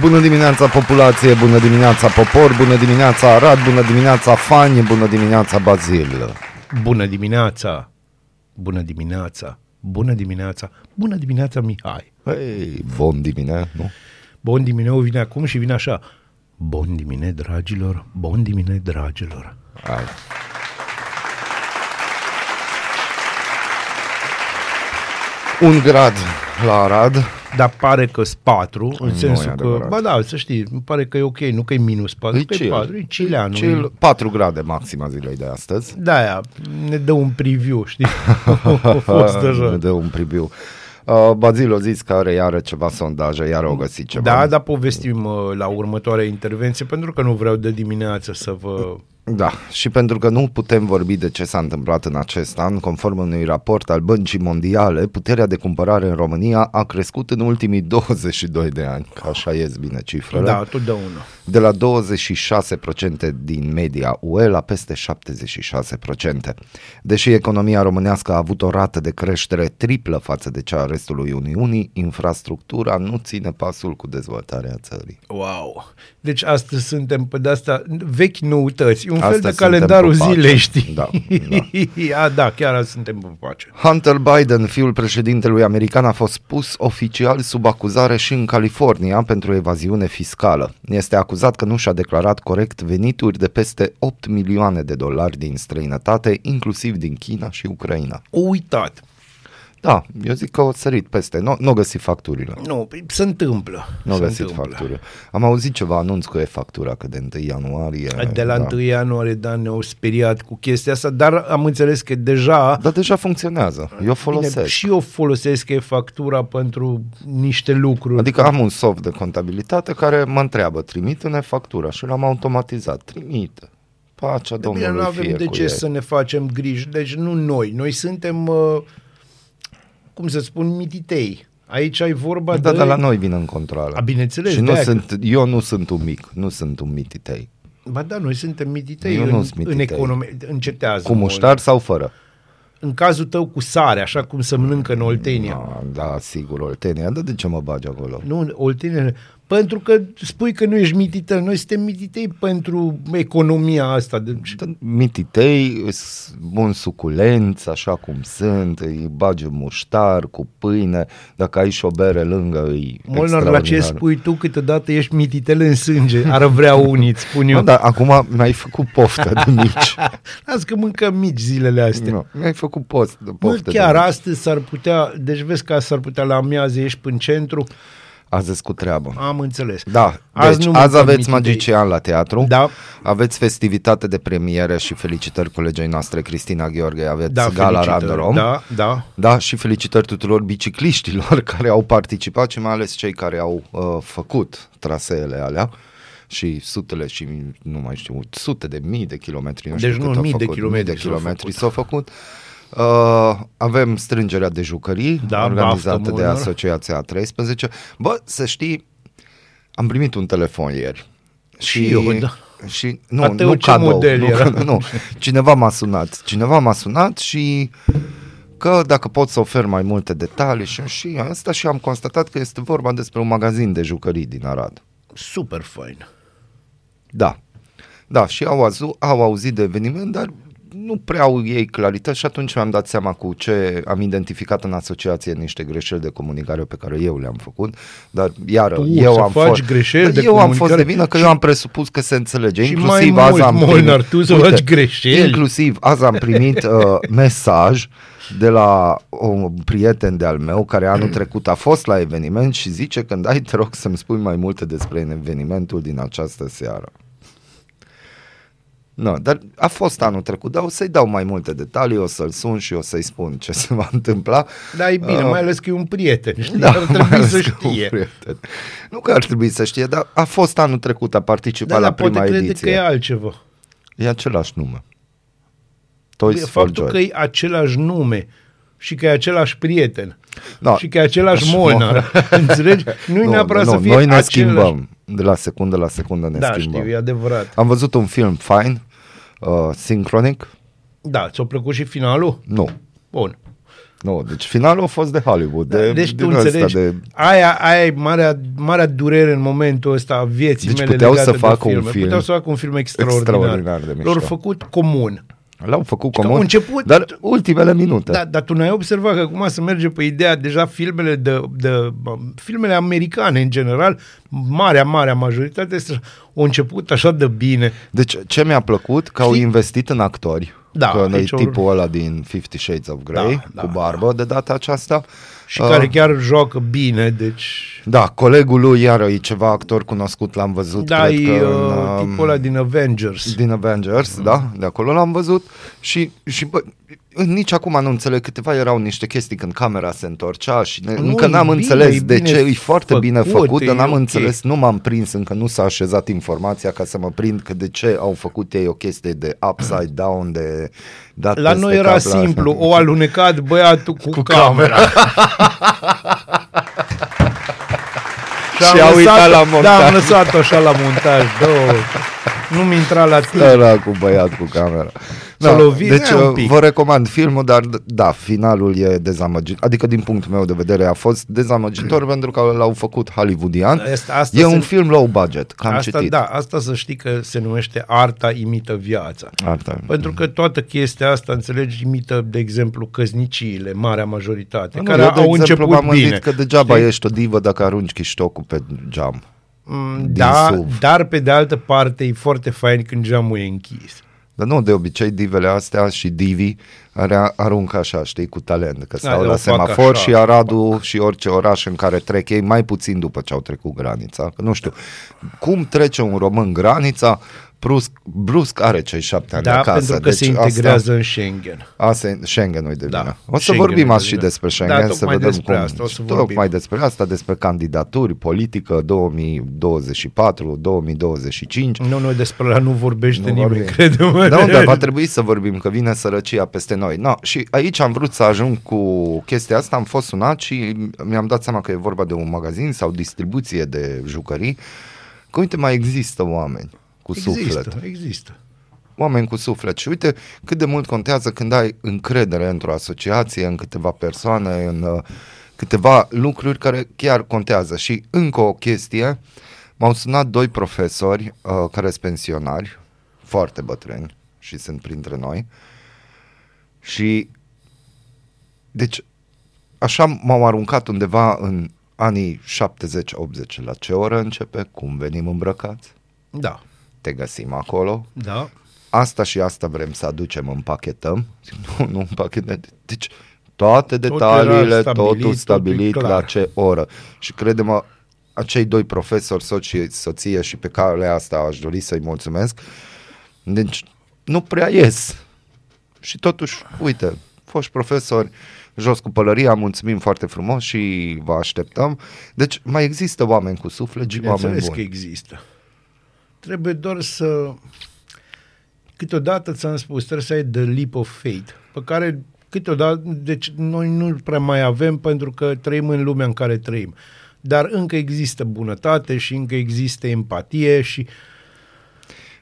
Bună dimineața populație, bună dimineața popor, bună dimineața Arad, bună dimineața Fani, bună dimineața Bazil. Bună dimineața! Bună dimineața! Bună dimineața! Bună dimineața, Mihai! Hei, bun dimine, nu? Bun dimineața vine acum și vine așa. Bun dimine, dragilor! Bun dimine, dragilor! Hai. Un grad la Arad, Dar pare că sunt patru, în Nu sensul e că... adevărat. Ba da, să știi, îmi pare că e ok, nu că e minus patru, E că e chill. patru, e chileanu. Cel 4 grade maxima zilei de astăzi. Da, ne dă un preview, știi? A fost Ne deja. dă un preview. Uh, Bazil a zis că are iară ceva sondaje, iar au găsit ceva. Da, dar povestim uh, la următoarea intervenție, pentru că nu vreau de dimineață să vă... Da, și pentru că nu putem vorbi de ce s-a întâmplat în acest an, conform unui raport al Băncii Mondiale, puterea de cumpărare în România a crescut în ultimii 22 de ani, că așa ies bine cifrele, Da, totdeauna. de la 26% din media UE la peste 76%. Deși economia românească a avut o rată de creștere triplă față de cea a restului Uniunii, infrastructura nu ține pasul cu dezvoltarea țării. Wow! Deci astăzi suntem pe de-asta vechi noutăți, un fel Astăzi de suntem calendarul pe pace. zilei, știi? Da, da. da, chiar azi suntem pe pace. Hunter Biden, fiul președintelui american, a fost pus oficial sub acuzare și în California pentru evaziune fiscală. Este acuzat că nu și-a declarat corect venituri de peste 8 milioane de dolari din străinătate, inclusiv din China și Ucraina. O uitat. Da, eu zic că o sărit peste, nu n-o găsit facturile. Nu, păi se întâmplă. Nu au se găsit întâmplă. facturile. Am auzit ceva anunț cu e-factura, că de 1 ianuarie... De la da. 1 ianuarie, da, ne-au speriat cu chestia asta, dar am înțeles că deja Dar deja funcționează, eu folosesc. Bine, și eu folosesc e-factura pentru niște lucruri. Adică am un soft de contabilitate care mă întreabă, trimite-ne factura și l-am automatizat, trimite. Pacea De Domnului bine, nu avem fie de cu ce ei. să ne facem griji. Deci nu noi. Noi suntem, uh, cum să spun, mititei. Aici ai vorba Da, de... dar la noi vin în controlă. A, bineînțeles, Și nu de-aia sunt, eu nu sunt un mic, nu sunt un mititei. Ba da, noi suntem mititei Eu în, nu sunt în mititei. economie. Încetează. Cu mult. muștar sau fără? În cazul tău cu sare, așa cum se mănâncă în Oltenia. Da, da, sigur, Oltenia, dar de ce mă bagi acolo? Nu, Oltenia, pentru că spui că nu ești mititel. Noi suntem mititei pentru economia asta. Deci, Da, Mititei, îs bun suculenți, așa cum sunt, îi bagi în muștar, cu pâine, dacă ai și o bere lângă, îi Molnar, la ce spui tu câteodată ești mititel în sânge, ar vrea unii, îți spun eu. Nu, dar acum mi-ai făcut poftă de mici. Las că mâncăm mici zilele astea. nu, mi-ai făcut post, Mă, poftă chiar de mici. astăzi s-ar putea, deci vezi că s-ar putea la amiază ieși în centru, Azi îți cu treabă. am înțeles. Da, Azi deci nu azi mâncăm aveți mititei. magician la teatru, Da. aveți festivitate de premiere și felicitări colegei noastre Cristina Gheorghe, aveți Da, gala felicitări. Random. Da, da. Da, și felicitări tuturor bicicliștilor care au participat și mai ales cei care au uh, făcut traseele alea și sutele și nu mai știu, sute de mii de kilometri, nu știu Deci cât nu, au mii de făcut, kilometri mii de s-au kilometri făcut. s-au făcut. Uh, avem strângerea de jucării Da, organizată baftă, de Molnar. Asociația A13. Bă, să știi, am primit un telefon ieri. Și eu, da. Și nu, A tău nu ce cadou, model nu, era? nu, cineva m-a sunat. Cineva m-a sunat și că dacă pot să ofer mai multe detalii și, și asta și am constatat că este vorba despre un magazin de jucării din Arad. Super fain. Da. Da, și au, azu, au auzit de eveniment, dar nu prea au ei claritate și atunci mi-am dat seama cu ce am identificat în asociație niște greșeli de comunicare pe care eu le-am făcut, dar iară, Tu eu să am faci fost, greșeli Dar de eu am fost de comunicare vină că și- eu am presupus că se înțelege, Și inclusiv mai azi mult, am Molnar, primit, tu să faci greșeli. inclusiv azi am primit uh, mesaj de la un prieten de-al meu care anul trecut a fost la eveniment și zice când ai te rog să-mi spui mai multe despre evenimentul din această seară. Nu, dar a fost anul trecut, dar o să-i dau mai multe detalii, o să-l sun și o să-i spun ce se va întâmpla. Da, e bine, Uh, mai ales că e un prieten, știi? Da, Ar mai trebui ales să că un știe. prieten. Nu că ar trebui să știe, dar a fost anul trecut, a participat Da, la dar poate prima crede ediție. că e altceva. E același nume. Toys for Faptul Joy. că e același nume și că e același prieten Da. și că e același Așa, Molnar, înțelegi? Nu-i Nu, neapărat nu, să fie Noi ne același... schimbăm. De la secundă la secundă ne Da, schimbăm. știu, e adevărat. Am văzut un film fain, uh, sincronic. Da, ți-a plăcut și finalul? Nu. Bun. Nu, deci finalul a fost de Hollywood. De, deci tu din ăsta înțelegi, de, aia, aia e marea, marea durere în momentul ăsta a vieții Deci mele puteau legate să facă de un filme. film Puteau să facă un film extraordinar. extraordinar de mișto. L-au făcut comun. L-au făcut că comun, au început- dar ultimele minute. Da, dar tu n-ai observat că acum se merge pe ideea, deja filmele de, de filmele americane în general, marea, marea majoritate au început așa de bine. Deci ce mi-a plăcut, că au Știi? investit în actori, Da, că aici e au- tipul ăla din Fifty Shades of Grey, Da, da, cu barbă de data aceasta. Și Uh, care chiar joacă bine, deci... Da, colegul lui, iară, e ceva actor cunoscut, l-am văzut, Da, cred e că uh, în, um, tipul ăla din Avengers. din Avengers, da, de acolo l-am văzut. Și, și bă, nici acum nu înțeleg, câteva erau niște chestii când camera se întorcea și ne, Nu, încă e n-am bine, înțeles e de bine ce, e foarte făcut, bine făcut, dar e n-am ok. înțeles, nu m-am prins, încă nu s-a așezat informația ca să mă prind că de ce au făcut ei o chestie de upside down, de dat La peste noi era cap la- simplu, o alunecat băiatul cu, Cu camera. Și am a uitat lăsat- la montaj. Da, am lăsat-o așa la montaj, două. Nu-mi intra la timp. Era cu băiat cu camera. S-a lovit, deci e, un uh, pic. vă recomand filmul, dar d- da, finalul e dezamăgit. Adică din punctul meu de vedere a fost dezamăgitor pentru că l-au făcut hollywoodian. Asta- asta e se- un film low budget, că am Asta, citit. da, asta să știi că se numește arta imită viața. Arta. Pentru că toată chestia asta, înțelegi, imită, de exemplu, căzniciile, marea majoritate, Nu, care eu, de au exemplu, început m-am gândit bine. că degeaba Știi? ești o divă dacă arunci chiștocul pe geam. Mm, din Da, SUV. dar pe de altă parte e foarte fain când geamul e închis. Dar nu, de obicei divele astea și divi are, aruncă așa, știi, cu talent, că stau Da, la o fac semafor așa, și Aradul și orice oraș în care trec ei, mai puțin după ce au trecut granița, că nu știu, cum trece un român granița, brusc, brusc are cei șapte ani Da, acasă. pentru că se integrează Asta, în Schengen. asta e Schengen-ul de Da, vină. O să Schengen-ul vorbim de azi și vină. despre Da, Schengen, să tocmai vedem despre cum. asta o să vorbim. tocmai despre asta, despre candidaturi, politică 2024, 2025. Nu, nu, despre la nu vorbește Nu nimeni, vorbim. crede-mă. Da, dar va trebui să vorbim, că vine sărăcia peste noi. No, și aici am vrut să ajung cu chestia asta, am fost sunat și mi-am dat seama că e vorba de un magazin sau distribuție de jucării, că uite, mai există oameni cu suflet. Există, există. Oameni cu suflet. Și uite cât de mult contează când ai încredere într-o asociație, în câteva persoane, în uh, câteva lucruri care chiar contează. Și încă o chestie, m-au sunat doi profesori uh, care sunt pensionari, foarte bătrâni și sunt printre noi. Și deci așa m-au aruncat undeva în anii 70-80 la ce oră începe, cum venim îmbrăcați, Da, te găsim acolo, da. asta și asta vrem să aducem, împachetăm. Zic, Nu, nu împachetăm. Deci toate detaliile, era stabilit, totul stabilit totul e la clar. ce oră. Și credem acei doi profesori, soț și soție și pe care asta aș dori să-i mulțumesc, deci nu prea ies. Și totuși, uite, foști profesori, jos cu pălăria, mulțumim foarte frumos și vă așteptăm. Deci mai există oameni cu suflet și oameni Bineînțeles că buni. există. Trebuie doar să... Câteodată ți-am spus, trebuie să ai the leap of faith, pe care câteodată, deci noi nu prea mai avem pentru că trăim în lumea în care trăim. Dar încă există bunătate și încă există empatie și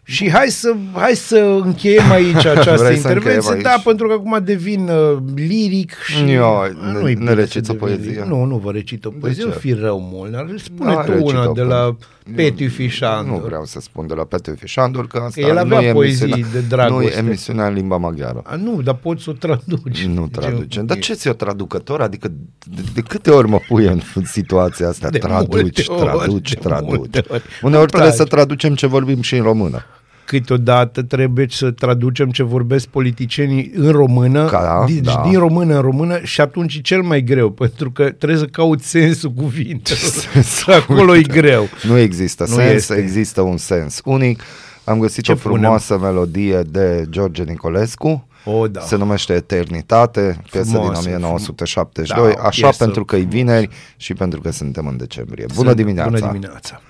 și hai să, hai să încheiem aici această Vrei să încheiem intervenție, aici? da, pentru că acum devin uh, liric și... Io, Ah, ne- nu-i ne bine reciți să o devin poezie? liric. Nu, nu vă recit o poezie, ce? o fi rău mult, dar spune Da, tu recit-o una de până- la Petiu Fișandor. Nu vreau să spun de la Petre Fișandor că asta Că el avea nu e poezii emisiunea- de dragoste. Nu e emisiunea în limba maghiară. A, nu, dar poți să o traduci. Nu Deci, traduce. e- Dar ce ți-o traducător? Adică de, de câte ori mă pui în situația asta? De traduci, multe ori, traduci, de traduci. multe ori. Uneori Îmi trebuie place. să traducem ce vorbim și în română. Câteodată trebuie să traducem ce vorbesc politicienii în română, Ca, din, da. din română în română și atunci e cel mai greu, pentru că trebuie să cauți sensul cuvintelor. Sensul Acolo e greu. Nu există Nu sens, este. există un sens unic. Am găsit Ce o frumoasă melodie de George Nicolescu. O, da. Se numește Eternitate, piesă Frumoasă, din 1972, Da, o așa piesă pentru că e vineri și pentru că suntem în decembrie. Bună Sunt- dimineața! Bună dimineața!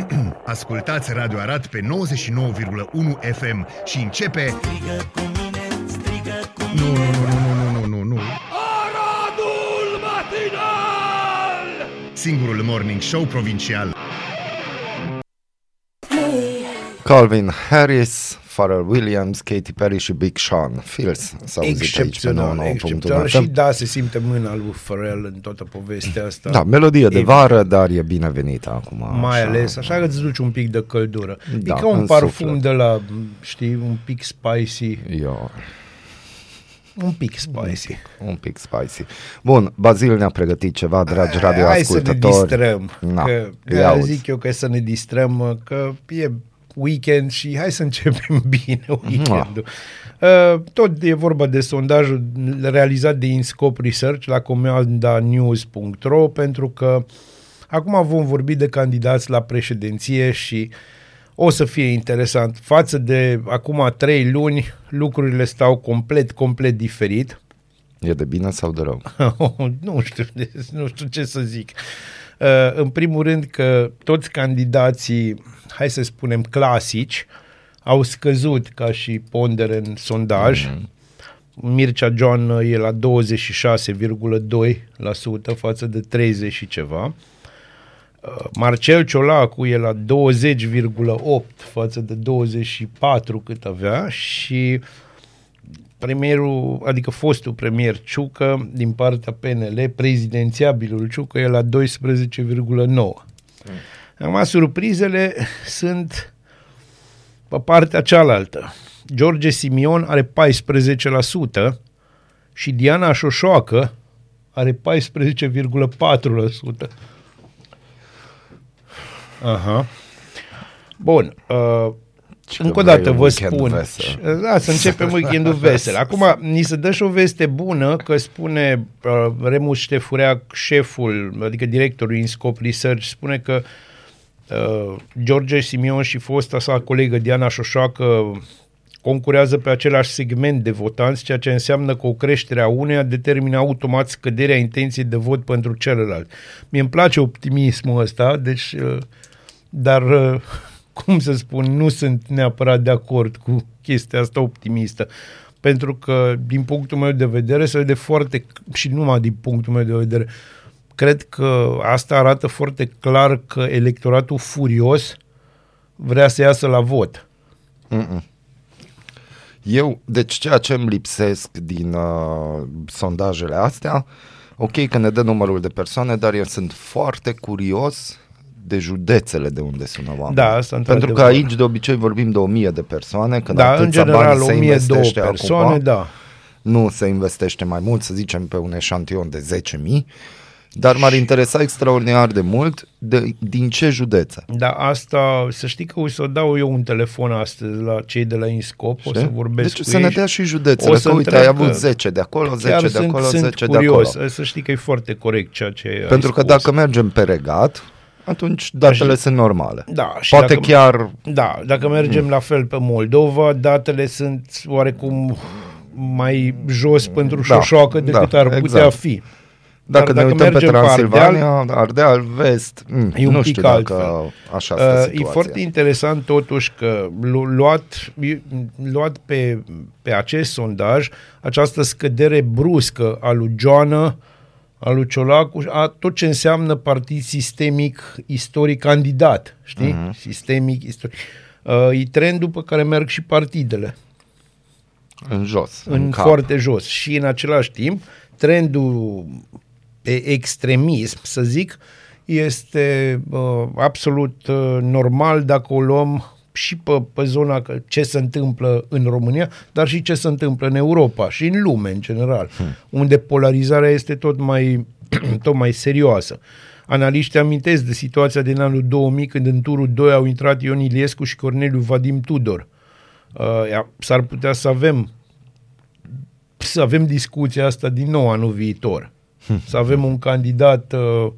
Ascultați Radio Arad pe 99,1 FM și începe... Strigă cu mine, strigă cu Nu, nu, nu, nu, nu, nu, nu, nu. Aradul matinal! Singurul morning show provincial. Calvin Harris, Pharrell Williams, Katy Perry și Big Sean. Feels s-a auzit aici pe Excepțional, 99.1 excepțional. FM. Și da, se simte mâna lui Pharrell în toată povestea asta. Da, melodie de E- vară, dar e binevenită acum. Mai ales, așa că îți duci un pic de căldură. Da, e ca un în parfum suflet. de la, știi, un pic spicy. Eu, Un pic spicy. un pic spicy. Bun, Bazil ne-a pregătit ceva, dragi Hai să ne radioascultători. distrăm. Na, că, îi că auzi. zic eu că să ne distrăm, că e weekend și hai să începem bine weekendul. Uh, tot e vorba de sondajul realizat de Inscope Research la comandanews.ro pentru că acum vom vorbi de candidați la președinție și o să fie interesant. Față de acum trei luni, lucrurile stau complet, complet diferit. E de bine sau de rău? nu știu, nu știu ce să zic. Uh, în primul rând că toți candidații, hai să spunem clasici, au scăzut ca și pondere în sondaj. Mm-hmm. Mircea John e la 26,2% față de 30 și ceva. Uh, Marcel Ciolacu e la 20,8 față de 24 cât avea și premierul, adică fostul premier Ciucă din partea PNL, prezidențiabilul Ciucă e la 12,9. Acum surprizele sunt pe partea cealaltă. George Simion are 14% și Diana Șoșoacă are 14,4%. Aha. Bun. Uh, Ce încă o vrei dată un vă weekend spun. vesel. Da, să începem weekendul vesel. Acum, ni se dă și o veste bună că spune uh, Remus Ștefurea, șeful, adică directorul InScope Research, spune că uh, George Simion și fosta sa colegă Diana Șoșoacă concurează pe același segment de votanți, ceea ce înseamnă că o creștere a uneia determină automat scăderea intenției de vot pentru celălalt. Mie îmi place optimismul ăsta, deci, uh, dar, uh, cum să spun, nu sunt neapărat de acord cu chestia asta optimistă. Pentru că, din punctul meu de vedere, se vede foarte, și numai din punctul meu de vedere, cred că asta arată foarte clar că electoratul furios vrea să iasă la vot. Eu, deci ceea ce îmi lipsesc din uh, sondajele astea, ok că ne dă numărul de persoane, dar eu sunt foarte curios de județele de unde sună oamenii. Da, asta Pentru că într-adevăr. aici de obicei vorbim de o mie de persoane, când Da, atâția în general, bani se 1002 investește persoane, acum, da. nu se investește mai mult, să zicem pe un eșantion de 10.000, dar m-ar interesa extraordinar de mult de, din ce județe. Da, asta, să știi că o să dau eu un telefon astăzi la cei de la Inscop, o să Știi? vorbesc deci cu să ei ne și dea și județele, o să că uite, întreb ai avut că 10 de acolo, 10 chiar de sunt, acolo, sunt 10 curios, de acolo. să știi că e foarte corect ceea ce ai Pentru că spus. dacă mergem pe regat, atunci datele sunt normale. Da, și Poate dacă- chiar Da, dacă mergem la fel pe Moldova, datele sunt oarecum mai jos pentru Da, șoșoacă decât da, ar putea exact. fi. dacă Dar ne dacă uităm pe mergem pe Transilvania, Ardeal, Ardeal Vest, m, E un nu pic știu dacă altfel. așa este Uh, situația. e foarte interesant totuși că lu- luat, luat pe, pe acest sondaj această scădere bruscă a lui Joana, a lui Ciolacu, a tot ce înseamnă partid sistemic, istoric, candidat, știi? Mhm. Uh-huh. Sistemic, istoric. Uh, e trendul pe care merg și partidele În jos, în cap. foarte jos și în același timp trendul pe extremism, să zic, este uh, absolut uh, normal dacă o luăm și pe, pe zona că ce se întâmplă în România, dar și ce se întâmplă în Europa și în lume în general, hmm. unde polarizarea este tot mai, tot mai serioasă. Analiștii amintesc de situația din anul 2000 când în turul 2 au intrat Ion Iliescu și Corneliu Vadim Tudor. Uh, ia- s-ar putea să avem să avem discuția asta din nou anul viitor. Să avem un candidat uh,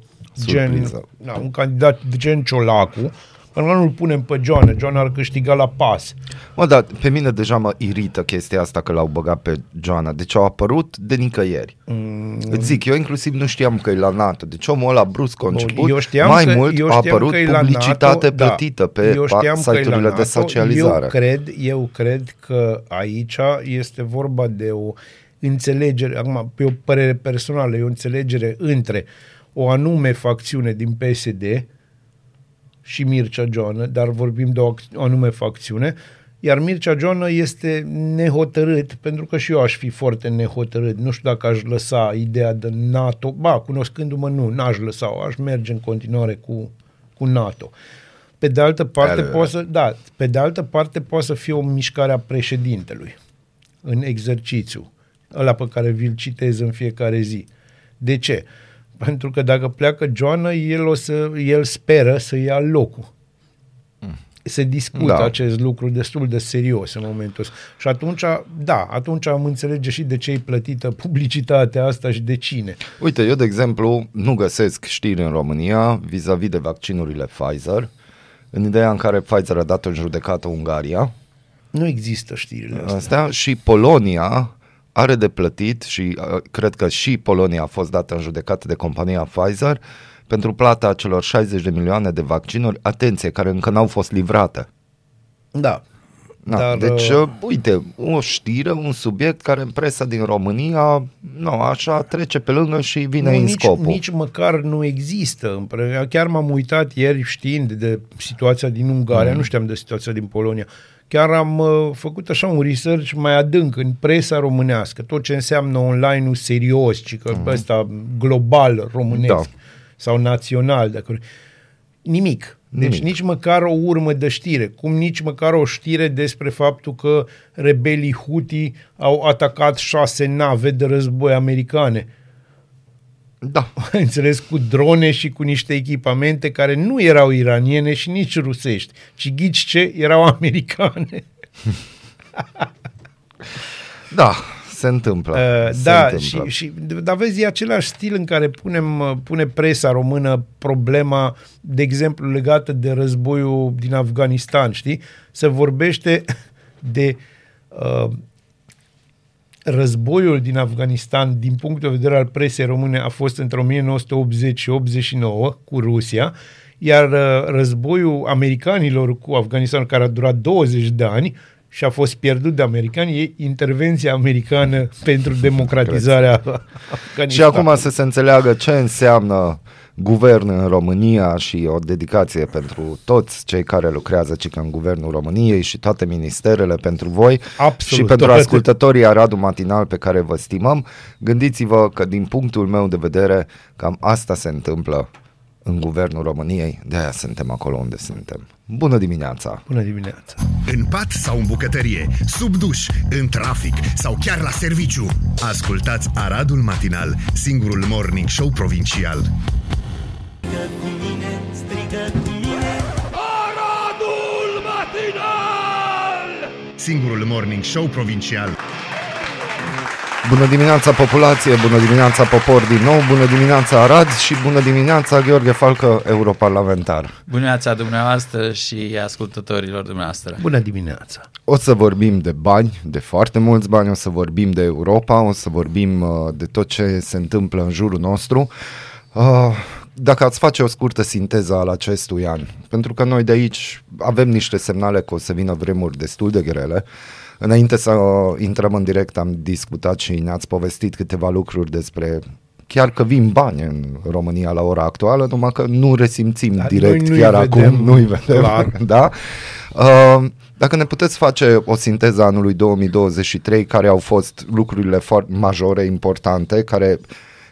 gen, Surpriză. da, un candidat gen Ciolacu, pentru că nu-l punem pe John, John ar câștiga la pas. Mă, dar pe mine deja mă irită chestia asta că l-au băgat pe Joana. Deci au apărut de nicăieri. Mm. Îți zic, eu inclusiv nu știam că e la NATO. Deci omul ăla brusc a început. eu știam mai că, mult eu a știam apărut că e la publicitate NATO, plătită da, pe eu pa- știam că e la site-urile de NATO. socializare. Eu cred, eu cred că aici este vorba de o înțelegere, acum, pe o părere personală, e o înțelegere între o anume facțiune din PSD și Mircea Joană, dar vorbim de o, ac- o anume facțiune, Iar Mircea Joană este nehotărât, pentru că și eu aș fi foarte nehotărât. Nu știu dacă aș lăsa ideea de NATO. Ba, cunoscându-mă, nu, n-aș lăsa-o. Aș merge în continuare cu, cu NATO. Pe de altă parte, Ale- poate să, da, pe de altă parte poate să fie o mișcare a președintelui în exercițiu, ăla pe care vi-l citez în fiecare zi. De ce? Pentru că dacă pleacă Joană, el, o să, el speră să ia locul. Se discută Da. da. acest lucru destul de serios în momentul ăsta. Și atunci, da, atunci am înțelege și de ce e plătită publicitatea asta și de cine. Uite, eu, de exemplu, nu găsesc știri în România vis-a-vis de vaccinurile Pfizer, în ideea în care Pfizer a dat în judecată Ungaria, Nu există știrile astea. astea, și Polonia are de plătit și uh, cred că și Polonia a fost dată în judecată de compania Pfizer pentru plata celor 60 de milioane de vaccinuri, atenție, care încă n-au fost livrate. Da. Da, Dar, deci, uh, uh, uite, o știre, un subiect care în presa din România, nu, așa, trece pe lângă și vine nu, în nici, scopul. nici măcar nu există. în pre- Chiar m-am uitat ieri știind de situația din Ungaria, Mhm. nu știam de situația din Polonia. Chiar am uh, făcut așa un research mai adânc în presa românească, tot ce înseamnă online-ul serios, ci că mm. ăsta global românesc Mhm. Da. sau național. Dacă... vrei. Nimic. Deci Nimic. nici măcar o urmă de știre, cum nici măcar o știre despre faptul că rebelii Houthi au atacat șase nave de război americane. Da, înțeles, cu drone și cu niște echipamente care nu erau iraniene și nici rusești, ci ghici ce, erau americane. da, se întâmplă. Uh, se da, întâmplă. și, și, dar vezi, e același stil în care punem, uh, pune presa română problema, de exemplu, legată de războiul din Afganistan, știi? Se vorbește de uh, războiul din Afganistan, din punct de vedere al presei române, a fost între 1980 și 89 cu Rusia, iar uh, războiul americanilor cu Afganistan, care a durat 20 de ani și a fost pierdut de americani, e intervenția americană pentru democratizarea Afganistanului. Și acum să se înțeleagă ce înseamnă guvern în România și o dedicație pentru toți cei care lucrează ci în guvernul României și toate ministerele pentru voi Absolut, și pentru toate. ascultătorii Aradul Matinal pe care vă stimăm. Gândiți-vă că din punctul meu de vedere cam asta se întâmplă în guvernul României, de aia suntem acolo unde suntem. Bună dimineața! Bună dimineața! În pat sau în bucătărie, sub duș, în trafic sau chiar la serviciu. Ascultați Aradul Matinal, singurul morning show provincial. Strigă cu mine, strigă cu mine Aradul matinal! Singurul morning show provincial. Bună dimineața populație, bună dimineața popor din nou, bună dimineața Arad și bună dimineața Gheorghe Falcă, europarlamentar. Bună dimineața dumneavoastră și ascultătorilor dumneavoastră. Bună dimineața! O să vorbim de bani, de foarte mulți bani, o să vorbim de Europa, o să vorbim uh, de tot ce se întâmplă în jurul nostru. Uh, dacă ați face o scurtă sinteză al acestui an, pentru că noi de aici avem niște semnale că o să vină vremuri destul de grele. Înainte să uh, intrăm în direct am discutat și ne-ați povestit câteva lucruri despre chiar că vin bani în România la ora actuală, numai că nu resimțim Dar direct noi nu-i chiar vedem, acum, nu-i vedem, clar. da? Uh, dacă ne puteți face o sinteză a anului 2023, care au fost lucrurile foarte majore, importante, care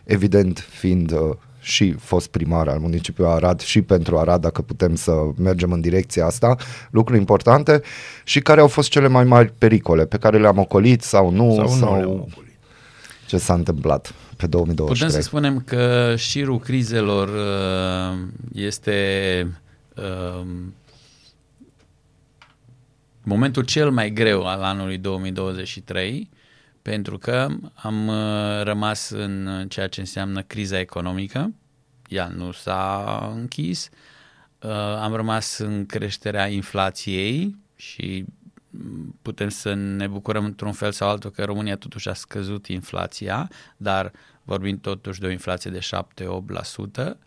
evident fiind uh, și fost primar al municipiului Arad și pentru Arad, dacă putem să mergem în direcția asta, lucruri importante și care au fost cele mai mari pericole pe care le-am ocolit sau nu, Sau sau, nu le-am ocolit. ce s-a întâmplat pe 2023. Putem să spunem că șirul crizelor uh, este uh, momentul cel mai greu al anului 2023 pentru că am uh, rămas în ceea ce înseamnă criza economică, ea nu s-a închis, uh, am rămas în creșterea inflației și mm, putem să ne bucurăm într-un fel sau altul că România totuși a scăzut inflația, dar vorbim totuși de o inflație de 7-8%.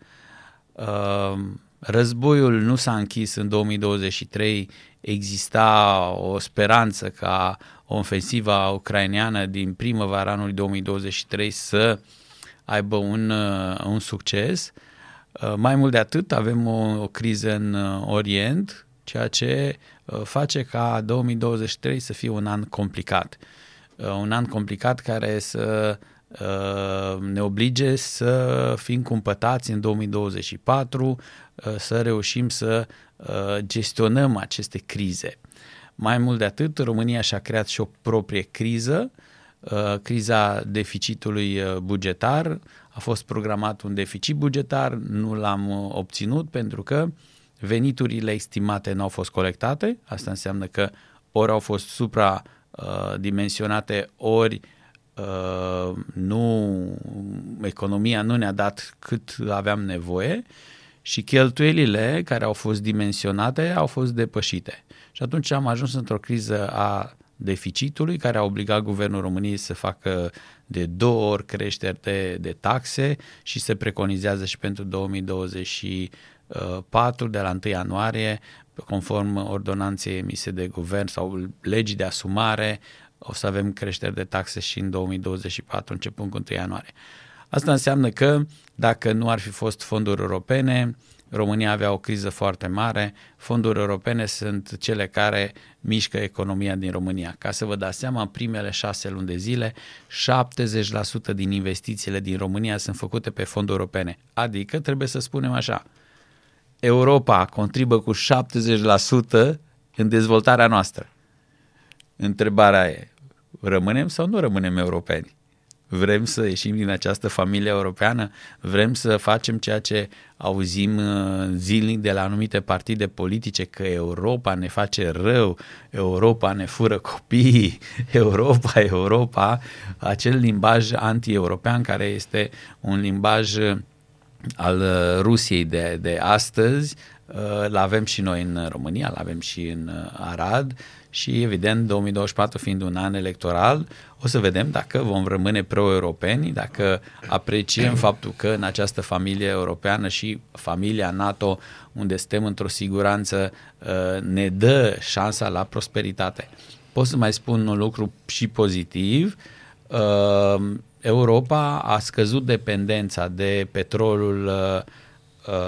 Uh, Războiul nu s-a închis în 2023, exista o speranță ca o ofensivă ucraineană din primăvara anului 2023 să aibă un, uh, un succes. Uh, Mai mult de atât, avem o, o criză în uh, Orient, ceea ce uh, face ca 2023 să fie un an complicat. Uh, un an complicat care să uh, ne oblige să fim cumpătați în 2024, să reușim să gestionăm aceste crize. Mai mult de atât, România și-a creat și o proprie criză, criza deficitului bugetar, a fost programat un deficit bugetar, nu l-am obținut pentru că veniturile estimate nu au fost colectate, asta înseamnă că ori au fost supradimensionate, ori uh, nu, economia nu ne-a dat cât aveam nevoie. Și cheltuielile care au fost dimensionate au fost depășite. Și atunci am ajuns într-o criză a deficitului care a obligat guvernul României să facă de două ori creșteri de, de taxe și se preconizează și pentru 2024 de la 1 ianuarie, conform ordonanței emise de guvern sau legii de asumare, o să avem creșteri de taxe și în 2024 începând cu 1 ianuarie. Asta înseamnă că dacă nu ar fi fost fonduri europene, România avea o criză foarte mare, fonduri europene sunt cele care mișcă economia din România. Ca să vă dați seama, în primele șase luni de zile, 70% din investițiile din România sunt făcute pe fonduri europene. Adică, trebuie să spunem așa, Europa contribuie cu 70% în dezvoltarea noastră. Întrebarea e, rămânem sau nu rămânem europeni? Vrem să ieșim din această familie europeană? Vrem să facem ceea ce auzim uh, zilnic de la anumite partide politice, că Europa ne face rău, Europa ne fură copiii, Europa, Europa, acel limbaj anti-european care este un limbaj uh, al uh, Rusiei de, de astăzi, îl avem și noi în România, îl avem și în Arad și evident 2024 fiind un an electoral, o să vedem dacă vom rămâne pro-europeni, dacă apreciem faptul că în această familie europeană și familia NATO, unde suntem într-o siguranță, uh, ne dă șansa la prosperitate. Pot să mai spun un lucru și pozitiv, uh, Europa a scăzut dependența de petrolul uh,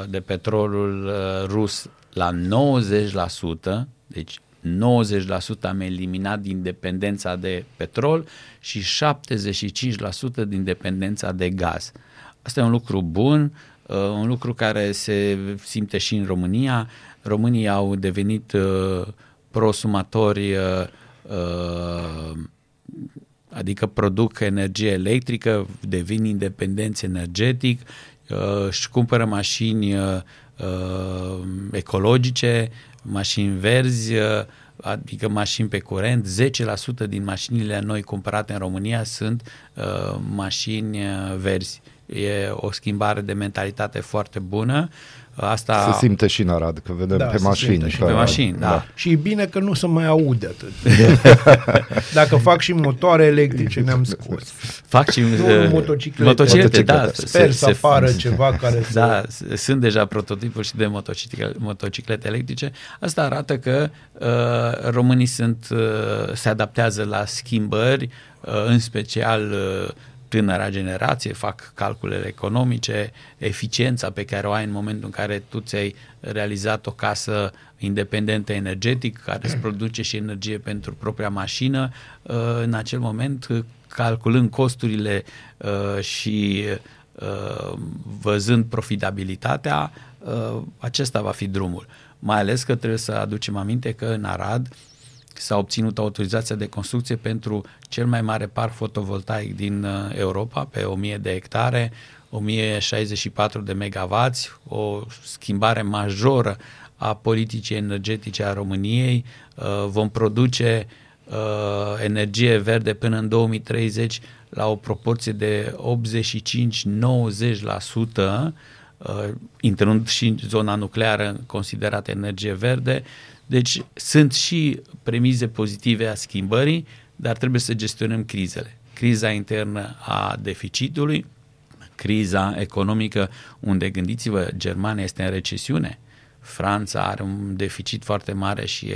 de petrolul rus la 90%, deci 90% am eliminat din dependența de petrol și 75% din dependența de gaz. Asta e un lucru bun, uh, un lucru care se simte și în România. Românii au devenit uh, prosumatori, uh, adică produc energie electrică, devin independenți energetic, își cumpără mașini ecologice, mașini verzi, uh, adică mașini pe curent, 10% din mașinile noi cumpărate în România sunt uh, mașini uh, verzi. E o schimbare de mentalitate foarte bună. Asta... Se simte și în Arad, că vedem da, pe mașini. Și pe mașini, da. da. Și e bine că nu se mai aude atât. Dacă fac și motoare electrice, ne-am scos. Fac și nu, uh, motociclete. motociclete. da. Sper se, să apară se, ceva care Da, să... sunt deja prototipuri și de motociclete, motociclete electrice. Asta arată că uh, românii sunt, uh, se adaptează la schimbări, uh, în special uh, tânăra generație, fac calculele economice, eficiența pe care o ai în momentul în care tu ți-ai realizat o casă independentă energetic, care îți produce și energie pentru propria mașină, uh, în acel moment, calculând costurile uh, și uh, văzând profitabilitatea, acesta va fi drumul. Mai ales că trebuie să aducem aminte că în Arad s-a obținut autorizația de construcție pentru cel mai mare parc fotovoltaic din uh, Europa, pe 1000 de hectare, 1064 de megawatts, o schimbare majoră a politicii energetice a României. Uh, vom produce uh, energie verde până în 2030 la o proporție de 85-90%, intrând și în zona nucleară considerată energie verde, deci sunt și premize pozitive a schimbării, dar trebuie să gestionăm crizele. Criza internă a deficitului, criza economică, unde, gândiți-vă, Germania este în recesiune, Franța are un deficit foarte mare și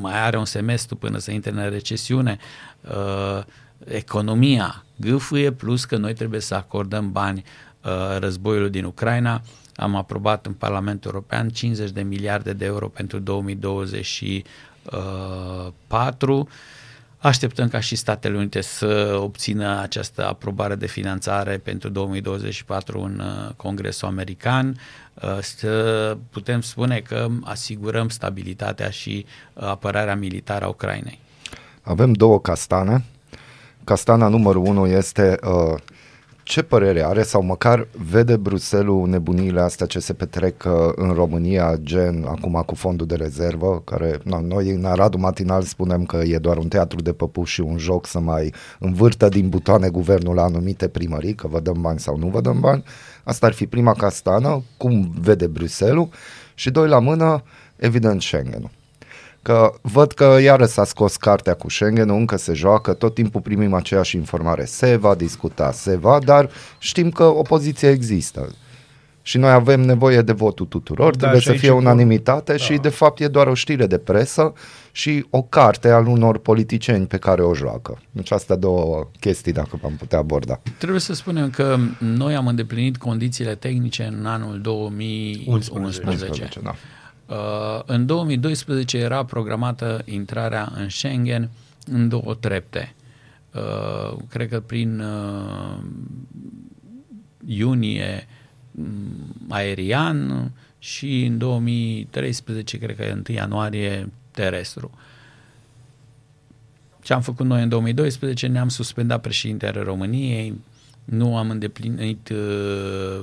mai are un semestru până să intre în recesiune. Uh, economia gâfâie, plus că noi trebuie să acordăm bani uh, războiul din Ucraina, am aprobat în Parlamentul European 50 de miliarde de euro pentru 2024. Așteptăm ca și Statele Unite să obțină această aprobare de finanțare pentru 2024 în uh, Congresul American, uh, să putem spune că asigurăm stabilitatea și uh, apărarea militară a Ucrainei. Avem două castane. Castana numărul unu este uh, ce părere are sau măcar vede Bruselul nebuniile astea ce se petrec uh, în România, gen acum cu fondul de rezervă, care na, noi în Aradul Matinal spunem că e doar un teatru de păpuși și un joc să mai învârtă din butoane guvernul la anumite primării, că vă dăm bani sau nu vă dăm bani. Asta ar fi prima castană, cum vede Bruselul și doi la mână, evident Schengen-ul că văd că iară s-a scos cartea cu Schengen, încă se joacă, tot timpul primim aceeași informare. Se va discuta, se va, dar știm că opoziția există. Și noi avem nevoie de votul tuturor, Da, trebuie și să aici fie e unanimitate da. și de fapt e doar o știre de presă și o carte al unor politicieni pe care o joacă. Deci astea două chestii dacă am putea aborda. Trebuie să spunem că noi am îndeplinit condițiile tehnice în anul 2011. 11, da. Uh, în 2012 era programată intrarea în Schengen în două trepte. Uh, cred că prin uh, iunie mm, aerian și în 2013, cred că e 1 ianuarie terestru. Ce am făcut noi în 2012? Ne-am suspendat președintele României, nu am îndeplinit uh,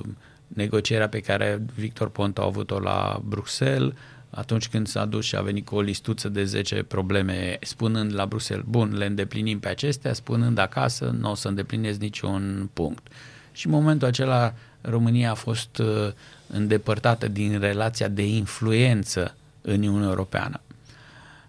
negocierea pe care Victor Ponta a avut-o la Bruxelles, atunci când s-a dus și a venit cu o listuță de 10 probleme, spunând la Bruxelles, bun, le îndeplinim pe acestea, spunând acasă, nu o să îndeplinesc niciun punct. Și în momentul acela România a fost uh, îndepărtată din relația de influență în Uniunea Europeană.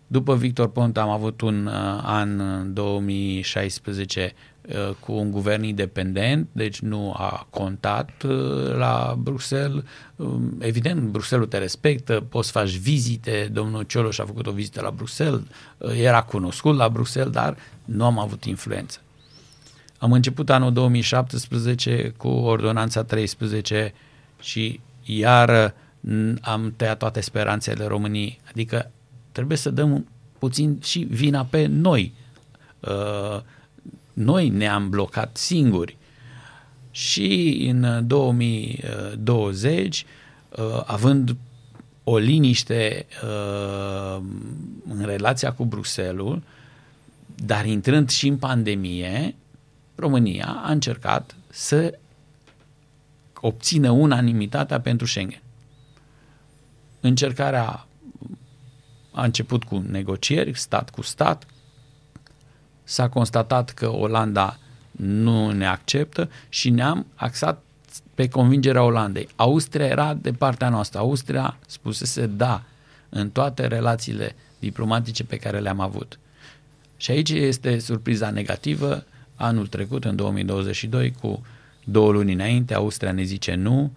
După Victor Ponta am avut un uh, an în 2016 uh, cu un guvern independent, deci nu a contat uh, la Bruxelles. Um, evident, Bruxelles te respectă, poți să faci vizite, domnul Cioloș a făcut o vizită la Bruxelles, uh, era cunoscut la Bruxelles, dar nu am avut influență. Am început anul 2017 cu ordonanța 13 și iar n- am tăiat toate speranțele României. Adică trebuie să dăm puțin și vina pe noi. Uh, Noi ne-am blocat singuri. Și în 2020, uh, având o liniște uh, în relația cu Bruselul, dar intrând și în pandemie, România a încercat să obțină unanimitatea pentru Schengen. Încercarea a început cu negocieri, stat cu stat, s-a constatat că Olanda nu ne acceptă și ne-am axat pe convingerea Olandei. Austria era de partea noastră. Austria spusese da în toate relațiile diplomatice pe care le-am avut. Și aici este surpriza negativă. Anul trecut, în 2022, cu două luni înainte, Austria ne zice nu,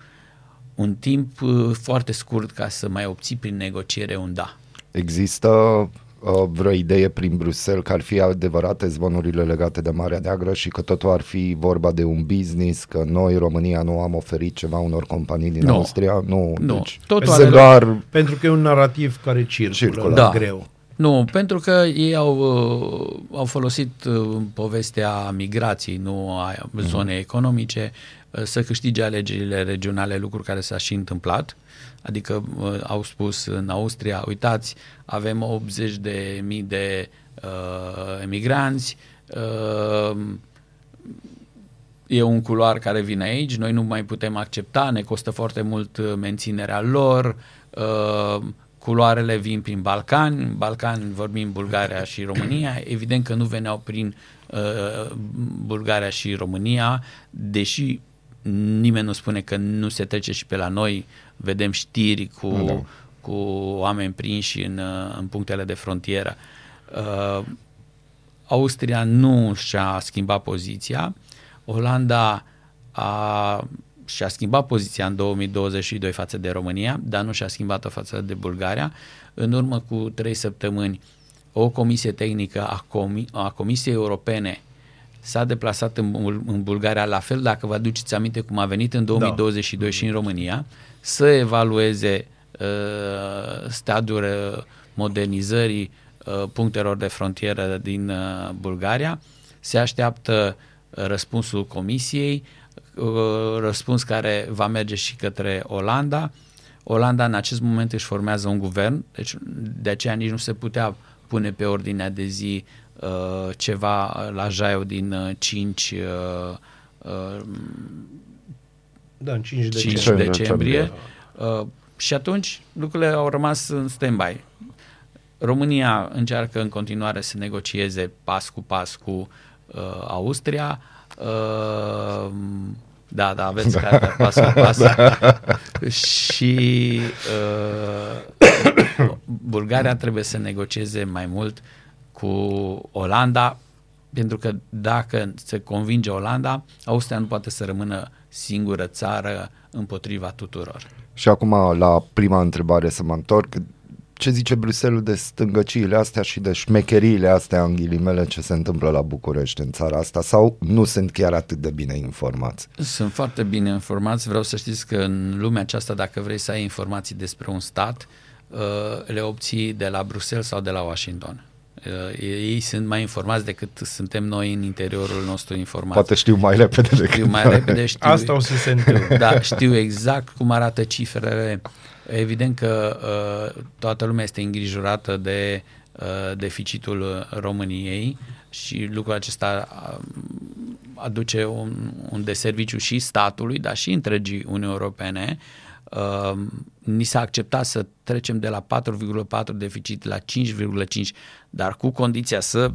un timp uh, foarte scurt ca să mai obții prin negociere un da. Există uh, vreo idee prin Bruxelles că ar fi adevărate zvonurile legate de Marea Neagră și că totul ar fi vorba de un business, că noi, România, nu am oferit ceva unor companii din Nu. Austria? Nu, Nu. deci Totul este are- doar Pentru că e un narativ care circulă, Circulă. circulă. Da. greu. Nu, pentru că ei au, uh, au folosit uh, povestea migrației, nu a zonei economice, uh, să câștige alegerile regionale, lucruri care s-a și întâmplat. Adică uh, au spus în Austria, uitați, avem 80 de mii de uh, emigranți, uh, e un culoar care vine aici, noi nu mai putem accepta, ne costă foarte mult uh, menținerea lor, uh, culoarele vin prin Balcani, în Balcani vorbim Bulgaria și România, evident că nu veneau prin uh, Bulgaria și România, deși nimeni nu spune că nu se trece și pe la noi, vedem știri cu, Da. cu oameni prinși în, uh, în punctele de frontieră. Uh, Austria nu și-a schimbat poziția, Olanda a, și-a schimbat poziția în 2022 față de România, dar nu și-a schimbat-o față de Bulgaria. În urmă cu trei săptămâni, o comisie tehnică a, comi- a Comisiei Europene s-a deplasat în, Bul- în Bulgaria la fel, dacă vă aduceți aminte cum a venit în 2022 da. și în România, să evalueze uh, stadiul uh, modernizării uh, punctelor de frontieră din uh, Bulgaria. Se așteaptă uh, răspunsul comisiei, uh, răspuns care va merge și către Olanda. Olanda în acest moment își formează un guvern, deci de aceea nici nu se putea pune pe ordinea de zi uh, ceva la Jaiu din uh, 5 uh, uh, Da, în 5 5 decembrie. decembrie uh, și atunci lucrurile au rămas în stand-by. România încearcă în continuare să negocieze pas cu pas cu uh, Austria. Uh, da, da, aveți cartea pas cu pas. și uh, Bulgaria trebuie să negocieze mai mult cu Olanda, pentru că dacă se convinge Olanda, Austria nu poate să rămână singură țară împotriva tuturor. Și acum la prima întrebare să mă întorc. Ce zice Bruselul de stângăciile astea și de șmecheriile astea în ghilimele ce se întâmplă la București în țara asta sau nu sunt chiar atât de bine informați? Sunt foarte bine informați. Vreau să știți că în lumea aceasta, dacă vrei să ai informații despre un stat, uh, le obții de la Bruxelles sau de la Washington. Uh, Ei sunt mai informați decât suntem noi în interiorul nostru informați. Poate știu mai repede decât Știu mai noi. repede, știu, Asta o să se întâmple. da, știu exact cum arată cifrele. Evident că uh, toată lumea este îngrijorată de uh, deficitul României și lucrul acesta uh, aduce un, un deserviciu și statului, dar și întregii Uniunii Europene. Uh, ni s-a acceptat să trecem de la 4,4 deficit la 5,5, dar cu condiția să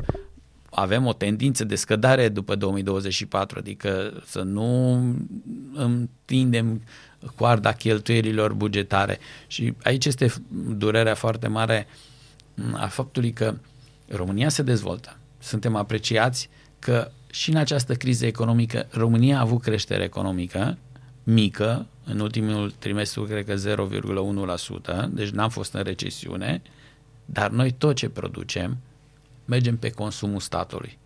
avem o tendință de scădare după 2024, adică să nu întindem coarda cheltuielilor bugetare. Și aici este durerea foarte mare a faptului că România se dezvoltă. Suntem apreciați că și în această criză economică România a avut creștere economică mică, în ultimul trimestru cred că 0,1%, deci n-am fost în recesiune, dar noi tot ce producem mergem pe consumul statului.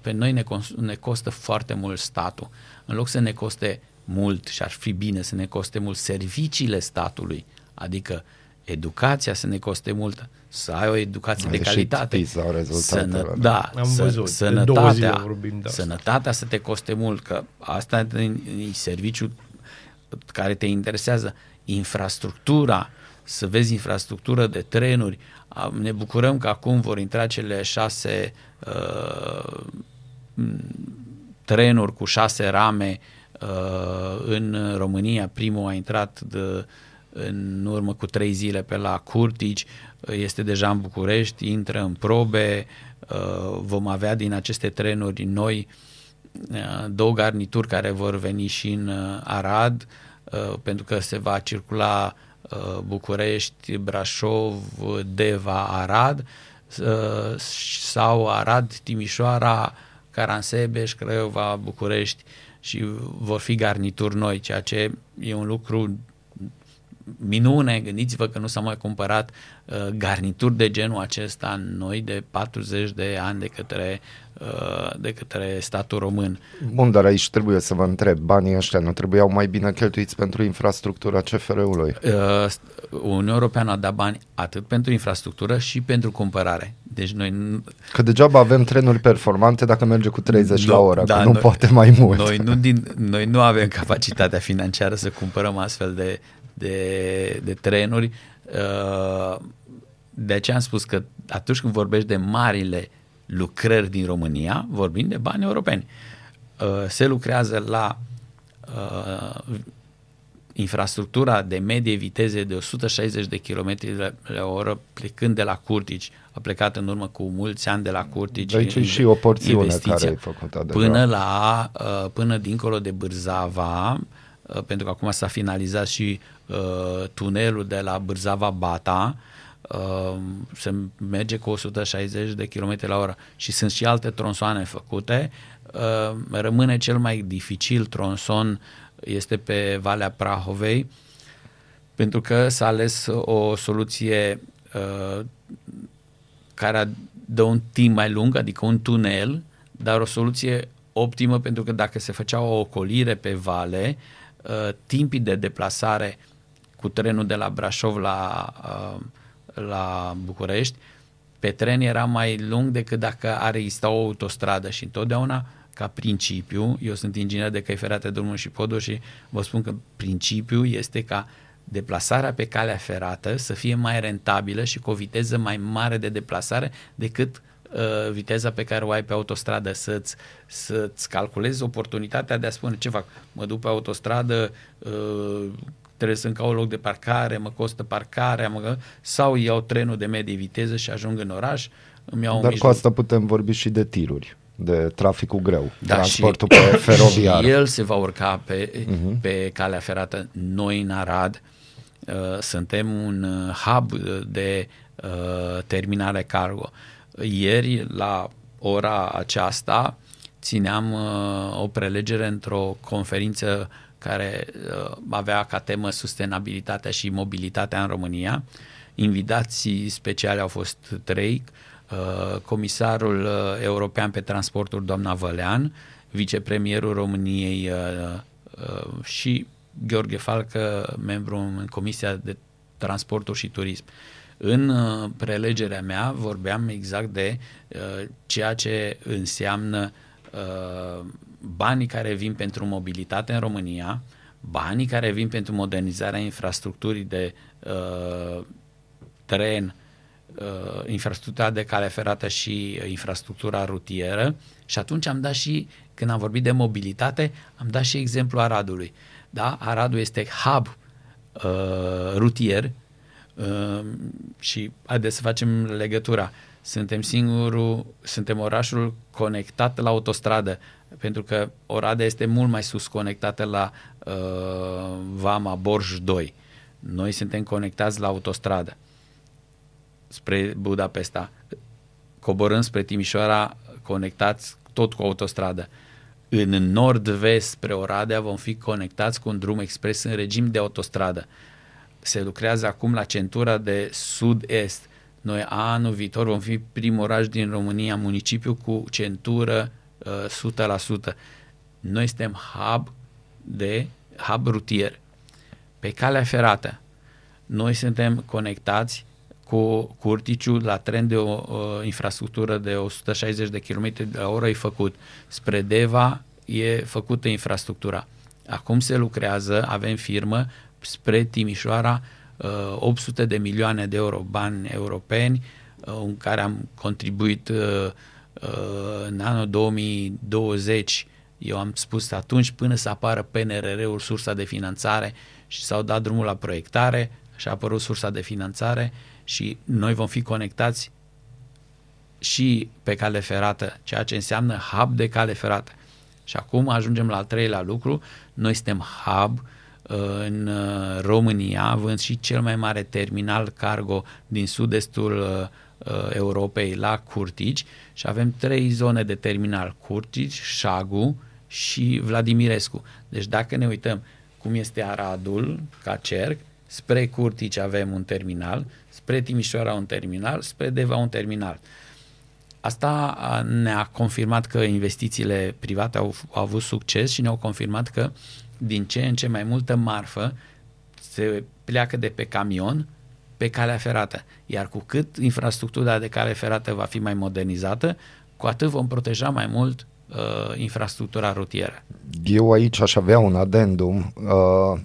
Pe noi ne, cons- ne costă foarte mult statul. În loc să ne coste mult și ar fi bine să ne coste mult serviciile statului, adică educația să ne coste mult, să ai o educație A de ieșit calitate. PISA rezultatele, Sănă, da. da, Am să, văzut. De două zile sănătatea, vorbim de asta. sănătatea să te coste mult, că asta e e serviciul care te interesează, infrastructura, să vezi infrastructură de trenuri. Am- Ne bucurăm că acum vor intra cele șase uh, m, trenuri cu șase rame uh, în România. Primul a intrat de, în urmă cu trei zile pe la Curtici, este deja în București, intră în probe, uh, vom avea din aceste trenuri noi uh, două garnituri care vor veni și în uh, Arad, uh, pentru că se va circula uh, București, Brașov, Deva, Arad uh, sau Arad, Timișoara, Caransebeș, Craiova, București și vor fi garnituri noi, ceea ce e un lucru minune, gândiți-vă că nu s-a mai cumpărat uh, garnituri de genul acesta noi de 40 de ani de către, uh, de către statul român. Bun, dar aici trebuie să vă întreb, banii ăștia nu trebuiau mai bine cheltuiți pentru infrastructura CFR-ului? Uh, Uniunea Europeană a dat bani atât pentru infrastructură și pentru cumpărare. Deci noi nu- Că degeaba avem trenuri performante dacă merge cu 30 la Nu, oră, da, că nu noi- poate mai mult. Noi nu, din, noi nu avem capacitatea financiară să cumpărăm astfel de, de, de trenuri. Uh, De aceea am spus că atunci când vorbești de marile lucrări din România, vorbim de bani europeni. Uh, Se lucrează la uh, infrastructura de medie viteze de 160 de km la oră plecând de la Curtici, a plecat în urmă cu mulți ani de la Curtici. De aici e și o porțiune investiția, care e făcută deja. Până la, uh, până dincolo de Bârzava, uh, pentru că acum s-a finalizat și uh, tunelul de la Bârzava-Bata, uh, se merge cu 160 de km la oră și sunt și alte tronsoane făcute. Uh, rămâne cel mai dificil tronson este pe Valea Prahovei, pentru că s-a ales o soluție uh, care dă un timp mai lung, adică un tunel, dar o soluție optimă pentru că dacă se făcea o ocolire pe vale, uh, timpii de deplasare cu trenul de la Brașov la, uh, la București, pe tren era mai lung decât dacă ar exista o autostradă și întotdeauna ca principiu, eu sunt inginer de căi ferate, drumuri și poduri și vă spun că principiul este ca deplasarea pe calea ferată să fie mai rentabilă și cu o viteză mai mare de deplasare decât uh, viteza pe care o ai pe autostradă, să-ți, să-ți calculezi oportunitatea de a spune ce fac, mă duc pe autostradă, uh, trebuie să-mi caut loc de parcare, mă costă parcarea, mă, sau iau trenul de medie viteză și ajung în oraș, îmi iau un Dar cu mijloc. asta putem vorbi și de tiruri, de traficul greu, Da, transportul și, pe feroviar. Și el se va urca pe, uh-huh. pe calea ferată. Noi în Arad uh, suntem un uh, hub de uh, terminale cargo. Ieri, la ora aceasta, țineam uh, o prelegere într-o conferință care uh, avea ca temă sustenabilitatea și mobilitatea în România. Invitații speciale au fost trei, uh, comisarul uh, european pe transporturi, doamna Vălean, vicepremierul României uh, uh, și Gheorghe Falcă, membru în Comisia de Transporturi și Turism. În uh, prelegerea mea vorbeam exact de uh, ceea ce înseamnă uh, banii care vin pentru mobilitate în România, banii care vin pentru modernizarea infrastructurii de uh, tren, uh, infrastructura de cale ferată și uh, infrastructura rutieră și atunci am dat și, când am vorbit de mobilitate, am dat și exemplu Aradului. Da? Aradul este hub uh, rutier uh, și haideți să facem legătura. Suntem singurul, suntem orașul conectat la autostradă, pentru că Oradea este mult mai sus conectată la uh, Vama Borj 2. Noi suntem conectați la autostradă spre Budapesta, coborând spre Timișoara, conectați tot cu autostradă. În nord-vest spre Oradea vom fi conectați cu un drum expres în regim de autostradă. Se lucrează acum la centura de sud-est. Noi anul viitor vom fi primul oraș din România, municipiu cu centură uh, 100%. Noi suntem hub de hub rutier. Pe calea ferată, noi suntem conectați cu Curticiu la tren de o uh, infrastructură de 160 de km la oră e făcut. Spre Deva e făcută infrastructura. Acum se lucrează, avem firmă spre Timișoara uh, 800 de milioane de euro bani europeni uh, în care am contribuit uh, uh, în anul 2020 eu am spus atunci până să apară PNRR-ul, sursa de finanțare și s-au dat drumul la proiectare și a apărut sursa de finanțare și noi vom fi conectați și pe cale ferată, ceea ce înseamnă hub de cale ferată. Și acum ajungem la al treilea lucru, noi suntem hub uh, în uh, România, având și cel mai mare terminal cargo din sud-estul uh, Europei la Curtici și avem trei zone de terminal, Curtici, Șagu și Vladimirescu. Deci dacă ne uităm cum este Aradul ca cerc, spre Curtici avem un terminal, spre Timișoara un terminal, spre Deva un terminal. Asta ne-a confirmat că investițiile private au, au avut succes și ne-au confirmat că din ce în ce mai multă marfă se pleacă de pe camion pe calea ferată. Iar cu cât infrastructura de cale ferată va fi mai modernizată, cu atât vom proteja mai mult uh, infrastructura rutieră. Eu aici aș avea un adendum. Uh,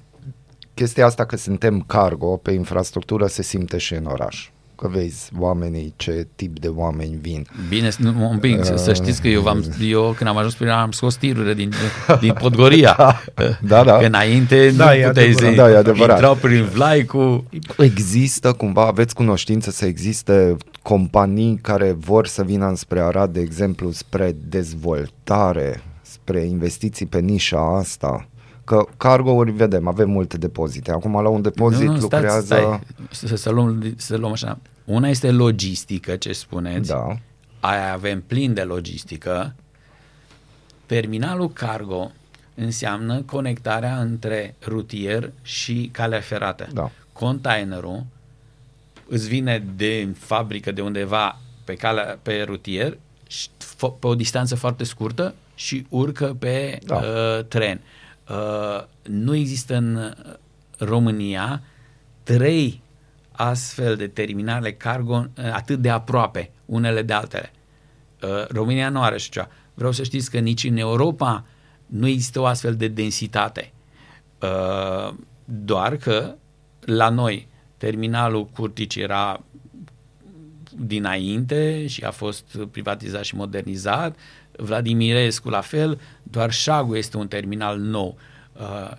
chestia asta că suntem cargo pe infrastructură se simte și în oraș. Că vezi oamenii, ce tip de oameni vin. Bine, nu, un pic, uh, să știți că eu, v-am, eu când am ajuns prin am scos tirurile din, din Podgoria. Da, da. Că înainte Da, nu e puteai adevărat. să Da, e adevărat. intrau prin Vlai cu... Există cumva, aveți cunoștință să existe companii care vor să vină înspre Arad, de exemplu, spre dezvoltare, spre investiții pe nișa asta? Că cargo-uri, vedem, avem multe depozite. Acum la un depozit nu, nu, lucrează... Stați, stai, să, să, luăm, să luăm așa. Una este logistică, ce spuneți. Da. Aia avem plin de logistică. Terminalul cargo înseamnă conectarea între rutier și calea ferată. Da. Containerul îți vine de fabrică de undeva pe, calea, pe rutier și fo- pe o distanță foarte scurtă și urcă pe Da. uh, tren. Uh, nu există în România trei astfel de terminale cargo uh, atât de aproape unele de altele. Uh, România nu are așa ceva. Vreau să știți că nici în Europa nu există o astfel de densitate. Uh, doar că la noi terminalul Curtici era dinainte și a fost privatizat și modernizat. Vladimirescu la fel, doar Șagu este un terminal nou. Uh,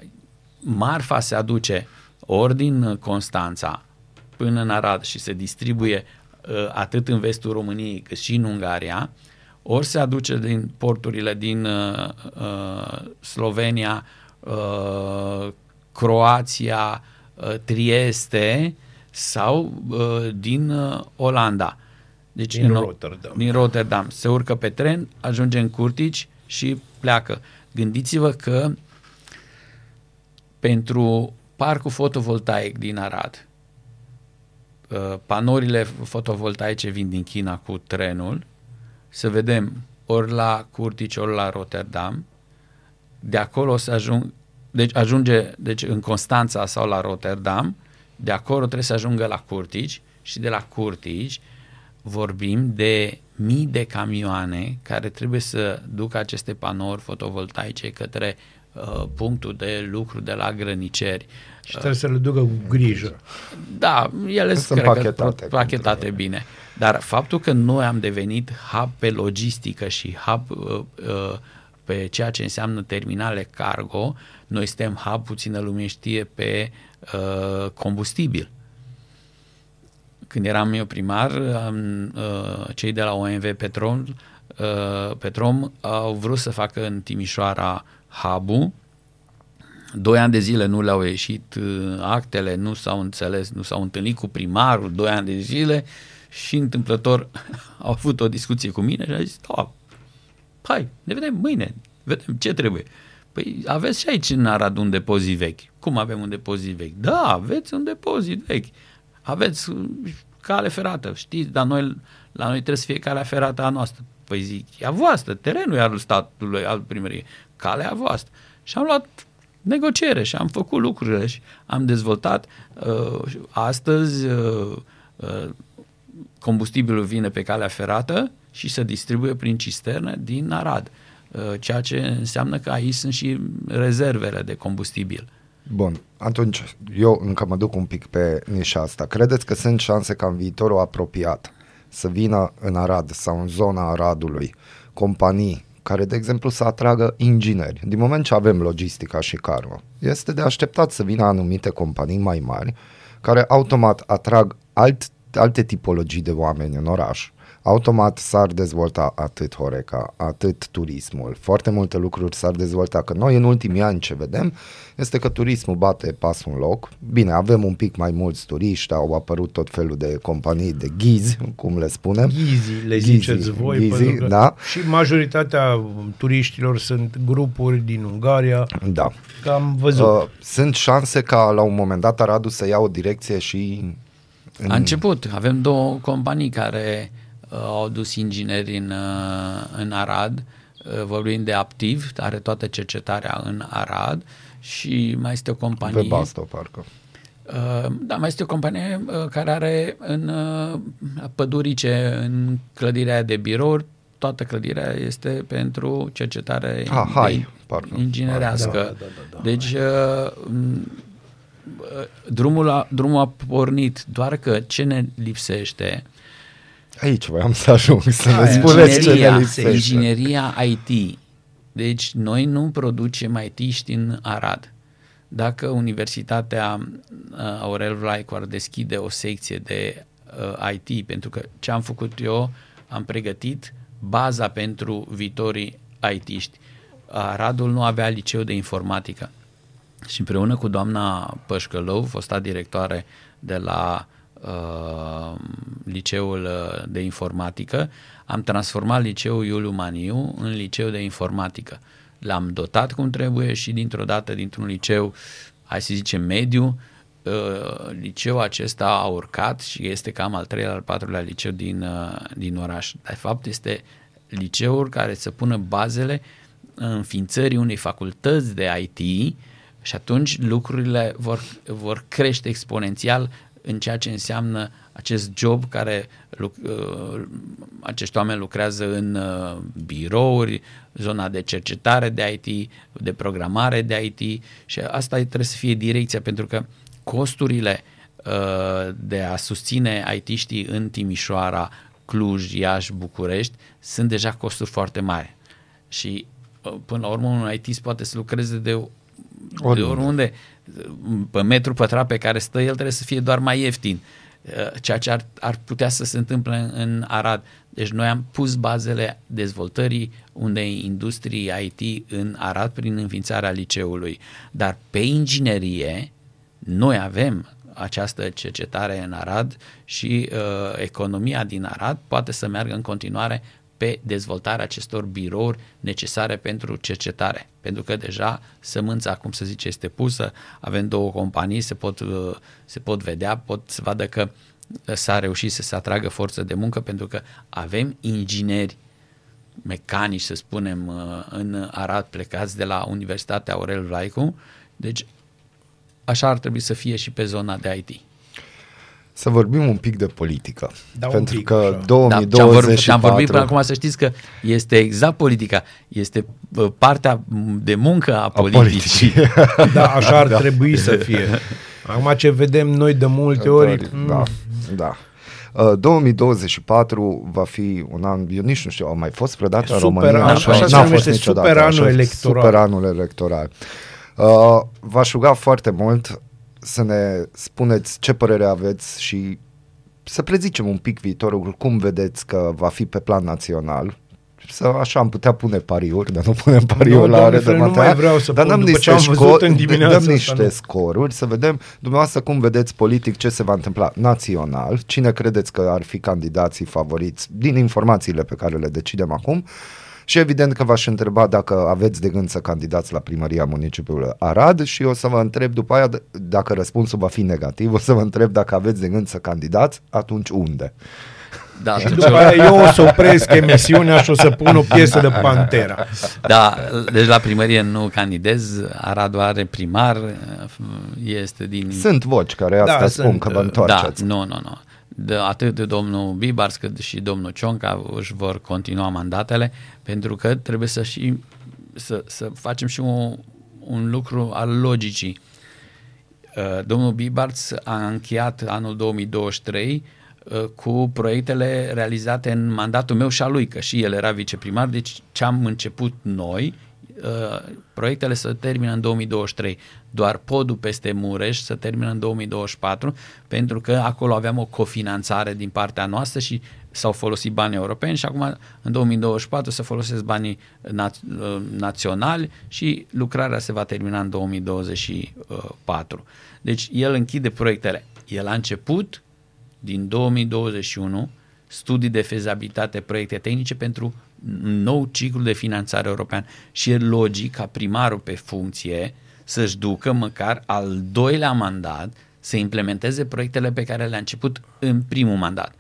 marfa se aduce ori din Constanța până în Arad și se distribuie uh, atât în vestul României cât și în Ungaria, ori se aduce din porturile din uh, uh, Slovenia, uh, Croația, uh, Trieste sau uh, din uh, Olanda. Deci Din în- Rotterdam. Din Rotterdam. Se urcă pe tren, ajunge în Curtici și pleacă. Gândiți-vă că pentru parcul fotovoltaic din Arad, uh, panourile fotovoltaice vin din China cu trenul, să vedem ori la Curtici, ori la Rotterdam, de acolo să ajung, deci ajunge deci în Constanța sau la Rotterdam, de acolo trebuie să ajungă la Curtici și de la Curtici vorbim de mii de camioane care trebuie să ducă aceste panouri fotovoltaice către uh, punctul de lucru de la grăniceri. Și trebuie să le ducă cu grijă. Da, ele Sunt cred că pachetate, pachetate bine. Dar faptul că noi am devenit hub pe logistică și hub uh, uh, pe ceea ce înseamnă terminale cargo, noi suntem hub, puțină lume știe, pe uh, combustibil. Când eram eu primar, am, uh, cei de la OMV Petrom, uh, Petrom au vrut să facă în Timișoara hub Doi ani de zile nu le-au ieșit uh, actele, nu s-au înțeles, nu s-au întâlnit cu primarul, doi ani de zile și întâmplător au avut o discuție cu mine și a zis, da, hai, ne vedem mâine, vedem ce trebuie. Păi aveți și aici în Arad un depozit vechi. Cum avem un depozit vechi? Da, aveți un depozit vechi. Aveți uh, cale ferată, știți, dar noi, la noi trebuie să fie calea ferată a noastră. Păi zic, e a voastră, terenul e al statului, al primăriei, calea e a voastră. Și am luat negociere și am făcut lucrurile și am dezvoltat. Uh, astăzi uh, uh, combustibilul vine pe calea ferată și se distribuie prin cisterne din Arad, uh, ceea ce înseamnă că aici sunt și rezervele de combustibil. Bun, atunci eu încă mă duc un pic pe nișa asta. Credeți că sunt șanse ca în viitorul apropiat să vină în Arad sau în zona Aradului companii care, de exemplu, să atragă ingineri. Din moment ce avem logistica și cargo, este de așteptat să vină anumite companii mai mari care automat atrag alt, alte tipologii de oameni în oraș. Automat s-ar dezvolta atât Horeca, atât turismul. Foarte multe lucruri s-ar dezvolta. Că noi în ultimii ani ce vedem este că turismul bate pasul în loc. Bine, avem un pic mai mulți turiști, au apărut tot felul de companii de ghizi, cum le spunem. Ghizi, le Ghizi, ziceți voi. ghizi, pentru că da. Și majoritatea turiștilor sunt grupuri din Ungaria. Da. Că am văzut. Uh, sunt șanse ca la un moment dat Aradul să ia o direcție și... În... A început. Avem două companii care uh, au dus ingineri în, uh, în Arad. Uh, vorbim de Aptiv, are toată cercetarea în Arad și mai este o companie... Webasto, parcă. Uh, da, mai este o companie uh, care are în uh, Pădurice, în clădirea aia de birouri, toată clădirea este pentru cercetare Ah, hai, de- parcă. inginerească. Da, da, da, da. Deci uh, m, uh, drumul a, drumul a pornit, doar că ce ne lipsește Aici voiam să ajung, să ne Aia. spuneți ce ne ingineria, lipsește. ingineria IT. Deci noi nu producem it în Arad. Dacă Universitatea uh, Aurel Vlaicu ar deschide o secție de uh, IT, pentru că ce am făcut eu, am pregătit baza pentru viitorii IT-ști. Aradul nu avea liceu de informatică. Și împreună cu doamna Pășcălău, fosta directoare de la uh, liceul uh, de informatică, am transformat liceul Iuliu Maniu în liceu de informatică. L-am dotat cum trebuie și dintr-o dată, dintr-un liceu, hai să zicem, mediu, uh, liceul acesta a urcat și este cam al treilea, al patrulea liceu din, uh, din oraș. De fapt, este liceuri care să pună bazele înființării unei facultăți de IT și atunci lucrurile vor, vor crește exponențial în ceea ce înseamnă acest job care uh, acești oameni lucrează în uh, birouri, zona de cercetare de IT, de programare de IT și asta trebuie să fie direcția pentru că costurile uh, de a susține IT-știi în Timișoara, Cluj, Iași, București sunt deja costuri foarte mari și până la urmă un IT poate să lucreze de oriunde. de oriunde pe metru pătrat pe care stă el trebuie să fie doar mai ieftin ceea ce ar, ar putea să se întâmple în, în Arad. Deci noi am pus bazele dezvoltării unei industrii IT în Arad prin înființarea liceului. Dar pe inginerie noi avem această cercetare în Arad și uh, economia din Arad poate să meargă în continuare pe dezvoltarea acestor birouri necesare pentru cercetare. Pentru că deja sămânța, cum să zice, este pusă, avem două companii, se pot, uh, se pot vedea, pot să vadă că s-a reușit să se atragă forță de muncă pentru că avem ingineri mecanici, să spunem, uh, în Arad plecați de la Universitatea Aurel Vlaicu. Deci așa ar trebui să fie și pe zona de IT. Să vorbim un pic de politică. Da, pentru pic, că așa. 2024... Da, am vorbit, am vorbit până acum să știți că este exact politica. Este uh, partea de muncă a, a politicii. politicii. Da, așa ar da. trebui să fie. Acum ce vedem noi de multe ori... Da, da. Uh, 2024 va fi un an, eu nici nu știu, au mai fost vreodată în Super România? an, așa, așa se n-a numește, fost niciodată, super anul așa, electoral. Super anul electoral. Uh, v-aș ruga foarte mult să ne spuneți ce părere aveți și să prezicem un pic viitorul, cum vedeți că va fi pe plan național. Să, așa am putea pune pariuri, dar nu punem pariuri Nu, la doamne, are de frate, nu matea, mai vreau să dar pun dăm după niște, ce am văzut în sco- dimineața dăm asta, niște nu. scoruri, să vedem dumneavoastră cum vedeți politic ce se va întâmpla național, cine credeți că ar fi candidații favoriți din informațiile pe care le decidem acum și evident că v-aș întreba dacă aveți de gând să candidați la primăria municipiului Arad și o să vă întreb după aia d- dacă răspunsul va fi negativ, o să vă întreb dacă aveți de gând să candidați, atunci unde? Da, Și atunci după aia eu o să opresc emisiunea și o să pun o piesă de Pantera. Da, deci la primărie nu candidez, Aradu are primar, este din... Sunt voci care asta Da, spun sunt, că vă uh, întoarceți. Da, nu, nu, nu. De, atât de domnul Bibars cât și domnul Cionca își vor continua mandatele pentru că trebuie să și să, să facem și un, un lucru al logicii. Uh, Domnul Bibars a încheiat anul 2023 uh, cu proiectele realizate în mandatul meu și al lui, că și el era viceprimar, deci ce am început noi, uh, proiectele să termină în 2023, doar podul peste Mureș să termină în 2024, pentru că acolo aveam o cofinanțare din partea noastră și s-au folosit bani europeni și acum în 2024 se folosesc banii na- naționali și lucrarea se va termina în 2024. Deci el închide proiectele. El a început din 2021 studii de fezabilitate, proiecte tehnice pentru un nou ciclu de finanțare european și e logic ca primarul pe funcție să-și ducă măcar al doilea mandat să implementeze proiectele pe care le-a început în primul mandat.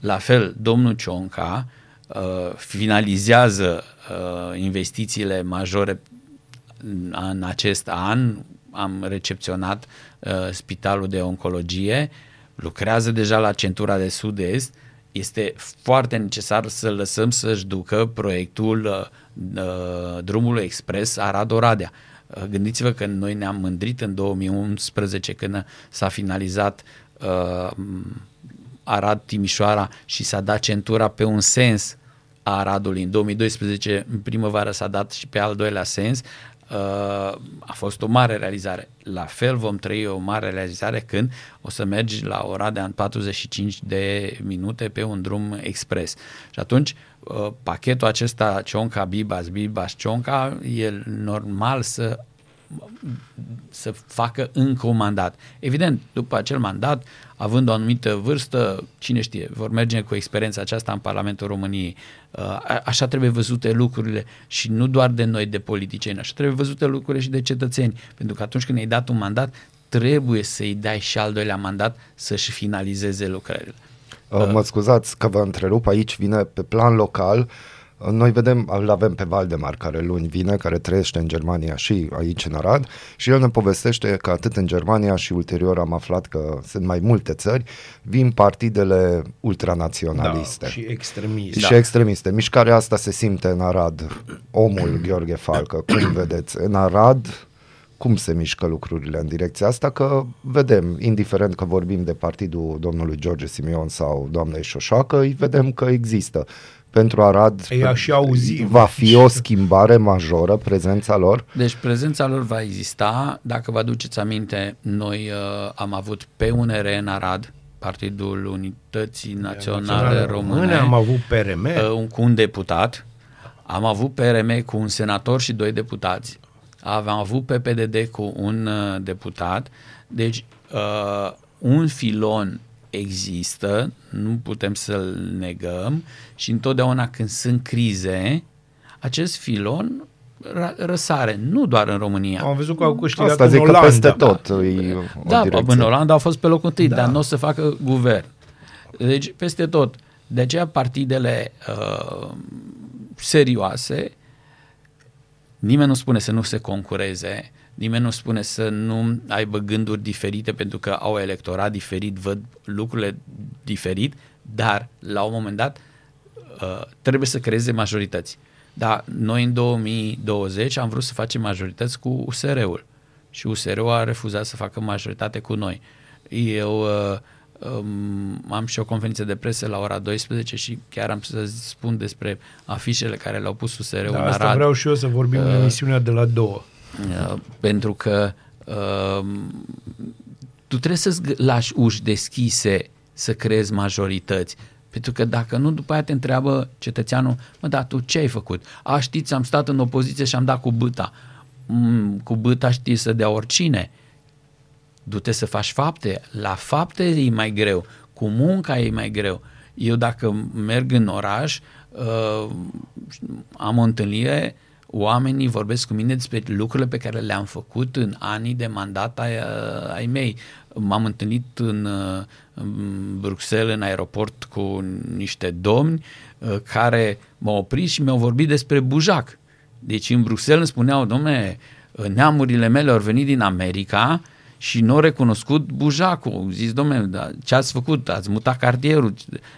La fel, domnul Cionca uh, finalizează uh, investițiile majore în acest an. Am recepționat uh, spitalul de oncologie, lucrează deja la centura de sud-est. Este foarte necesar să lăsăm să-și ducă proiectul uh, uh, drumului expres Arad-Oradea. Uh, Gândiți-vă că noi ne-am mândrit în 2011 când s-a finalizat uh, Arad-Timișoara și s-a dat centura pe un sens a Aradului. În 2012, în primăvară, s-a dat și pe al doilea sens. Uh, a fost o mare realizare. La fel vom trăi o mare realizare când o să mergi la Oradea în 45 de minute pe un drum expres. Și atunci, uh, pachetul acesta Cionca, Bibas, Bibas, Cionca, e normal să să facă încă un mandat. Evident, după acel mandat, având o anumită vârstă, cine știe, vor merge cu experiența aceasta în Parlamentul României. Uh, Așa trebuie văzute lucrurile și nu doar de noi, de politicieni, așa trebuie văzute lucrurile și de cetățeni. Pentru că atunci când ai dat un mandat, trebuie să-i dai și al doilea mandat să-și finalizeze lucrările. Uh, Mă scuzați că vă întrerup, aici vine pe plan local Noi vedem, îl avem pe Valdemar, care luni vine, care trăiește în Germania și aici în Arad și el ne povestește că atât în Germania și ulterior am aflat că sunt mai multe țări, vin partidele ultranaționaliste. Da, și extremiste. Și extremiste. Mișcarea asta se simte în Arad. Omul Gheorghe Falcă, cum vedeți? În Arad, cum se mișcă lucrurile în direcția asta, că vedem, indiferent că vorbim de partidul domnului George Simion sau doamnei Șoșoacă, îi vedem că există. Pentru Arad Ei și auzi. va fi o schimbare majoră prezența lor. Deci prezența lor va exista. Dacă vă aduceți aminte, noi uh, am avut PUNR în Arad, Partidul Unității Naționale Naționale Române, am avut PRM. uh, un- cu un deputat. Am avut PRM cu un senator și doi deputați. Am avut PPDD cu un uh, deputat. Deci, uh, un filon există, nu putem să-l negăm și întotdeauna când sunt crize, acest filon ra- răsare, nu doar în România. Am văzut că au câștigat Asta în zic că Olanda. peste tot e o Da, direcție. în Olanda au fost pe locul întâi, da. dar nu o să facă guvern. Deci, peste tot. De aceea, partidele uh, serioase, nimeni nu spune să nu se concureze, nimeni nu spune să nu aibă gânduri diferite pentru că au electorat diferit, văd lucrurile diferit, dar, la un moment dat, uh, trebuie să creeze majorități. Da, noi în 2020 am vrut să facem majorități cu USR-ul și USR-ul a refuzat să facă majoritate cu noi. Eu uh, um, am și o conferință de presă la ora 12 și chiar am să spun despre afișele care le-au pus USR-ul Da, în asta Arad. vreau și eu să vorbim în emisiunea de la două. Uh, pentru că uh, tu trebuie să-ți g- lași uși deschise să creezi majorități. Pentru că dacă nu, după aia te întreabă cetățeanul, mă, dar tu ce ai făcut? A, știți, am stat în opoziție și am dat cu băta. Mm, cu băta știi să dea oricine. Du-te să faci fapte. La fapte e mai greu. Cu munca e mai greu. Eu dacă merg în oraș, uh, am o întâlnire, oamenii vorbesc cu mine despre lucrurile pe care le-am făcut în anii de mandat ai, uh, ai mei. M-am întâlnit în, uh, în Bruxelles, în aeroport, cu niște domni uh, care m-au oprit și mi-au vorbit despre bujac. Deci în Bruxelles îmi spuneau, domne, neamurile mele au venit din America și nu au recunoscut bujacul. Au zis, domnule, da, ce ați făcut? Ați mutat cartierul,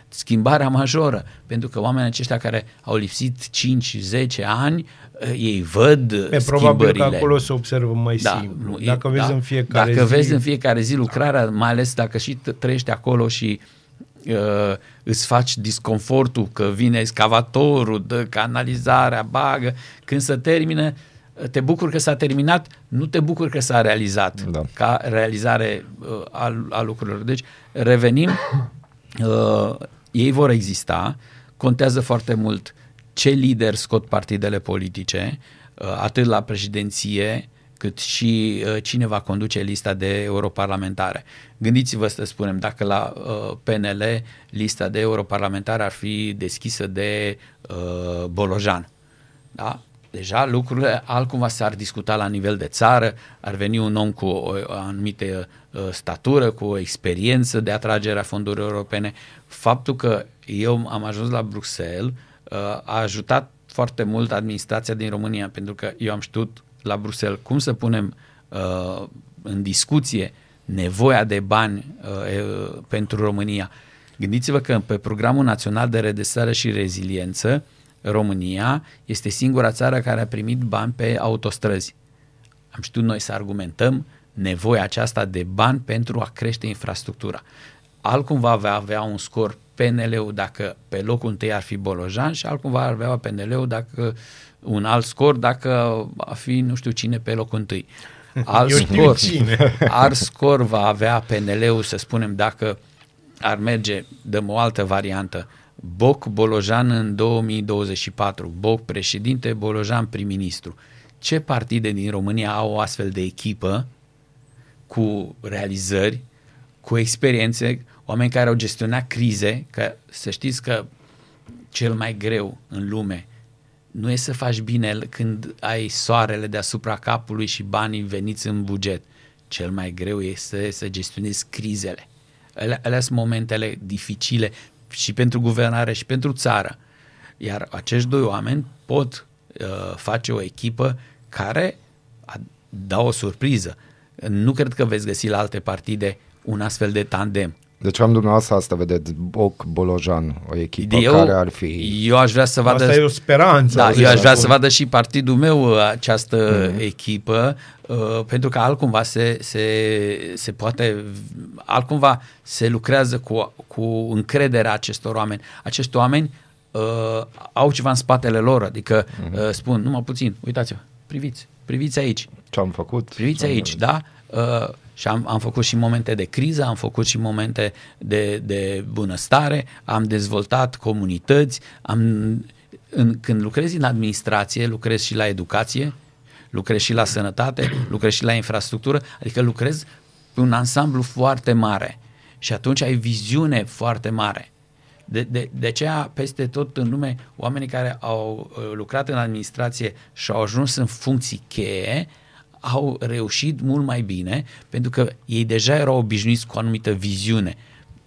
schimbarea majoră. Pentru că oamenii aceștia care au lipsit 5-10 ani, eh, ei văd E probabil că schimbările. acolo se observă mai Da, simplu. nu, e- Dacă vezi da. în fiecare Dacă zi... vezi în fiecare zi lucrarea, mai ales dacă și t- trăiești acolo și uh, îți faci disconfortul că vine excavatorul, dă canalizarea, bagă, când se termină, te bucuri că s-a terminat, nu te bucuri că s-a realizat Da. ca realizare uh, a, a lucrurilor. Deci revenim, uh, ei vor exista, contează foarte mult ce lideri scot partidele politice, uh, atât la președinție, cât și uh, cine va conduce lista de europarlamentare. Gândiți-vă să spunem, dacă la uh, PNL lista de europarlamentare ar fi deschisă de uh, Bolojan, da? Deja lucrurile altcumva s-ar discuta la nivel de țară, ar veni un om cu o, o anumită uh, statură, cu o experiență de atragere a fondurilor europene. Faptul că eu am ajuns la Bruxelles uh, a ajutat foarte mult administrația din România, pentru că eu am știut la Bruxelles cum să punem uh, în discuție nevoia de bani uh, e, pentru România. Gândiți-vă că pe Programul Național de Redresare și Reziliență, România este singura țară care a primit bani pe autostrăzi. Am știut noi să argumentăm nevoia aceasta de bani pentru a crește infrastructura. Altcum va avea, avea un scor PNL-ul dacă pe locul întâi ar fi Bolojan și altcum va avea PNL-ul dacă un alt scor dacă a fi nu știu cine pe locul întâi. Alt Eu știu scor, cine. alt scor va avea PNL-ul, să spunem, dacă ar merge, dăm o altă variantă, Boc Bolojan în 2024, Boc președinte, Bolojan prim-ministru. Ce partide din România au o astfel de echipă cu realizări, cu experiențe, oameni care au gestionat crize, că să știți că cel mai greu în lume nu e să faci bine când ai soarele deasupra capului și banii veniți în buget. Cel mai greu este să gestionezi crizele. Alea, alea sunt momentele dificile și pentru guvernare și pentru țară. Iar acești doi oameni pot uh, face o echipă care a, da o surpriză. Nu cred că veți găsi la alte partide un astfel de tandem. Deci am dumneavoastră asta, vedeți, Boc Bolojan, o echipă Eu, care ar fi... eu aș vrea să vadă... Asta e o speranță. Da, o eu aș vrea spun. să vadă și partidul meu uh, această Mhm. mm. echipă, uh, pentru că altcumva se, se, se poate, altcumva se lucrează cu, cu încrederea acestor oameni. Acești oameni uh, au ceva în spatele lor, adică Mhm. uh, spun, numai puțin, uitați-vă, priviți, priviți aici, Ce am făcut? priviți Ce am- aici, da? Uh, și am, am făcut și momente de criză, am făcut și momente de, de bunăstare, am dezvoltat comunități, am, în, când lucrezi în administrație, lucrezi și la educație, lucrezi și la sănătate, lucrezi și la infrastructură, adică lucrezi pe un ansamblu foarte mare și atunci ai viziune foarte mare. De, de, de aceea, peste tot în lume, oamenii care au uh, lucrat în administrație și au ajuns în funcții cheie, au reușit mult mai bine, pentru că ei deja erau obișnuiți cu o anumită viziune.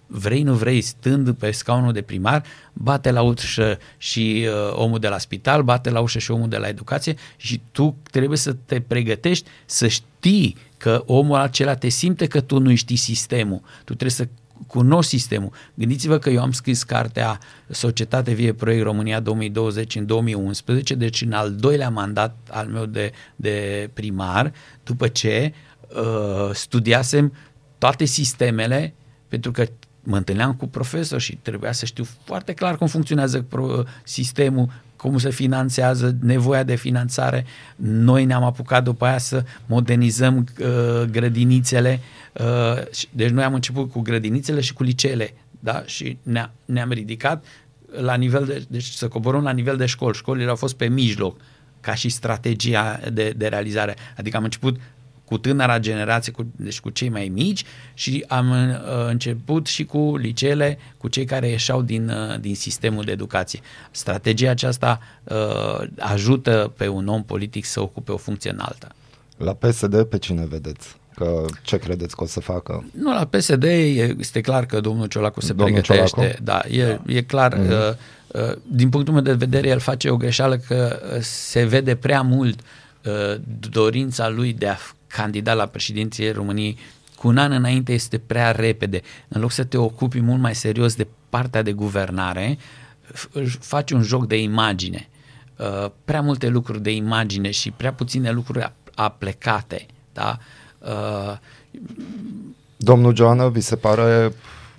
Vrei, nu vrei, stând pe scaunul de primar, bate la ușă și uh, omul de la spital, bate la ușă și omul de la educație și tu trebuie să te pregătești să știi că omul acela te simte că tu nu știi sistemul. Tu trebuie să cunoști sistemul. Gândiți-vă că eu am scris cartea Societate Vie Proiect România 2020 în 2011, deci în al doilea mandat al meu de, de primar, după ce uh, studiasem toate sistemele, pentru că mă întâlneam cu profesori și trebuia să știu foarte clar cum funcționează pro- sistemul, cum se finanțează, nevoia de finanțare. Noi ne-am apucat după aia să modernizăm uh, grădinițele. Uh, și- deci noi am început cu grădinițele și cu liceele. Da? Și ne-a, ne-am ridicat la nivel de, deci să coborăm la nivel de școli. Școlile au fost pe mijloc ca și strategia de, de realizare. Adică am început cu tânăra generație, cu, deci cu cei mai mici și am uh, început și cu liceele, cu cei care ieșeau din, uh, din sistemul de educație. Strategia aceasta uh, ajută pe un om politic să ocupe o funcție înaltă. La PSD pe cine vedeți? Că ce credeți că o să facă? Nu, la PSD este clar că domnul Ciolacu se Domnul pregătește. Ciolacu? Da, e, e clar. Mhm. Uh, uh, din punctul meu de vedere, el face o greșeală că uh, se vede prea mult uh, dorința lui de a candida la președinție României cu un an înainte este prea repede. În loc să te ocupi mult mai serios de partea de guvernare, f- își faci un joc de imagine. Uh, prea multe lucruri de imagine și prea puține lucruri ap- aplecate. Da? Uh, Domnul Joană, vi se pare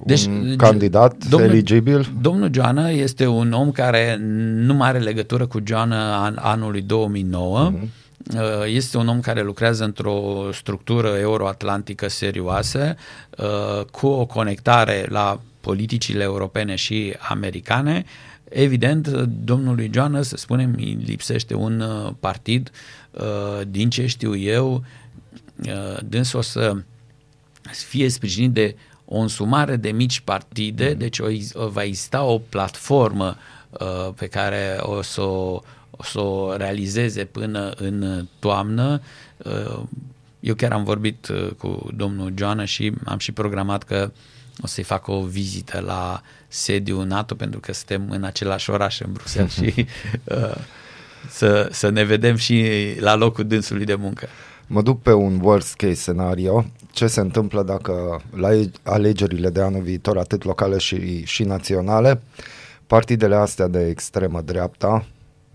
Deci, un ge- candidat domnul- eligibil? Domnul Joană este un om care nu mai are legătură cu Joană an, anului 2009. Uh, Este un om care lucrează într-o structură euroatlantică serioasă, uh, cu o conectare la politicile europene și americane. Evident, domnului Joană, să spunem, îi lipsește un uh, partid, uh, din ce știu eu, uh, dânsul o să fie sprijinit de o însumare de mici partide, deci o, o, va exista o platformă uh, pe care o să o, o să o realizeze până în toamnă. Uh, eu chiar am vorbit uh, cu domnul Joana și am și programat că o să-i fac o vizită la sediul NATO pentru că suntem în același oraș în Bruxelles și uh, să, să ne vedem și la locul dânsului de muncă. Mă duc pe un worst case scenario. Ce se întâmplă dacă la alegerile de anul viitor, atât locale și, și naționale, partidele astea de extremă dreapta,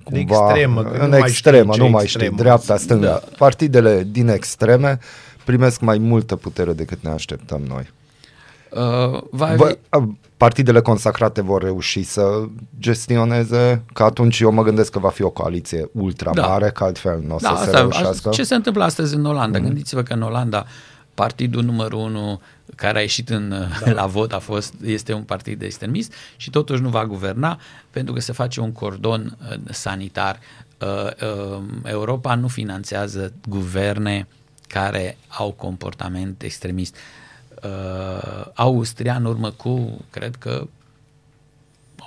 De extremă, că în nu mai extremă, știi ce nu mai extremă. știi, dreapta, stânga, Da. partidele din extreme primesc mai multă putere decât ne așteptăm noi. Uh, va avea- Bă, a, partidele consacrate vor reuși să gestioneze, că atunci eu mă gândesc că va fi o coaliție ultra Da. mare, că altfel nu o să Da, se asta, reușească. asta, ce se întâmplă astăzi în Olanda? Mhm. Mm. Gândiți-vă că în Olanda partidul numărul unu care a ieșit în, da. la vot a fost, este un partid extremist și totuși nu va guverna pentru că se face un cordon uh, sanitar. Uh, uh, Europa nu finanțează guverne care au comportament extremist. Uh, Austria, în urmă cu, cred că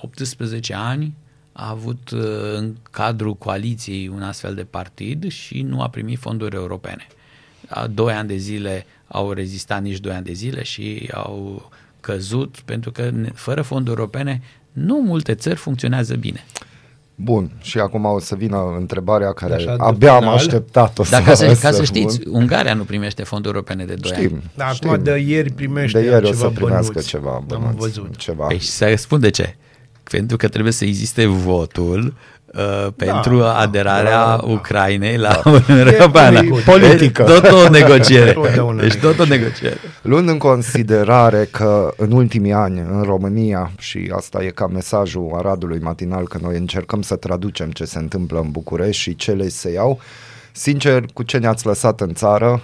18 ani a avut uh, în cadrul coaliției un astfel de partid și nu a primit fonduri europene. A, doi ani de zile au rezistat nici doi ani de zile și au căzut pentru că ne- fără fonduri europene nu multe țări funcționează bine. Bun, și acum o să vină întrebarea care Așa, de abia am final. așteptat-o Dar ca să, să ca să pun. știți, Ungaria nu primește fonduri europene de 2 ani. Știm, Dar știm. acum de ieri primește de ieri o ceva să primească bănuți. ceva Am bănuți, văzut. ceva. Păi și să spun de ce. Pentru că trebuie să existe votul uh, pentru da, aderarea da, Ucrainei la Uniunea Europeană. poli- politică. Deci, Tot o negociere. Totdeauna Deci tot o negociere. Luând în considerare că în ultimii ani în România, și asta e ca mesajul Aradului matinal, că noi încercăm să traducem ce se întâmplă în București și ce le se iau, sincer, cu ce ne-ați lăsat în țară,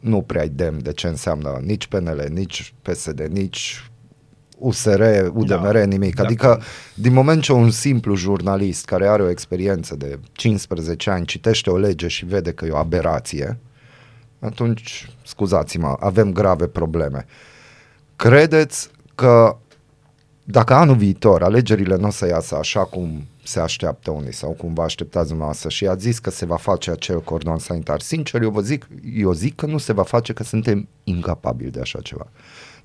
nu prea demn de ce înseamnă nici PNL, nici PSD, nici USR, UDMR, Da, nimic. de Adică, acord. din moment ce un simplu jurnalist care are o experiență de 15 ani citește o lege și vede că e o aberație, atunci, scuzați-mă, avem grave probleme. Credeți că dacă anul viitor alegerile nu o să iasă așa cum se așteaptă unii sau cum vă așteptați dumneavoastră și ați zis că se va face acel cordon sanitar, sincer, eu vă zic, eu zic că nu se va face, că suntem incapabili de așa ceva.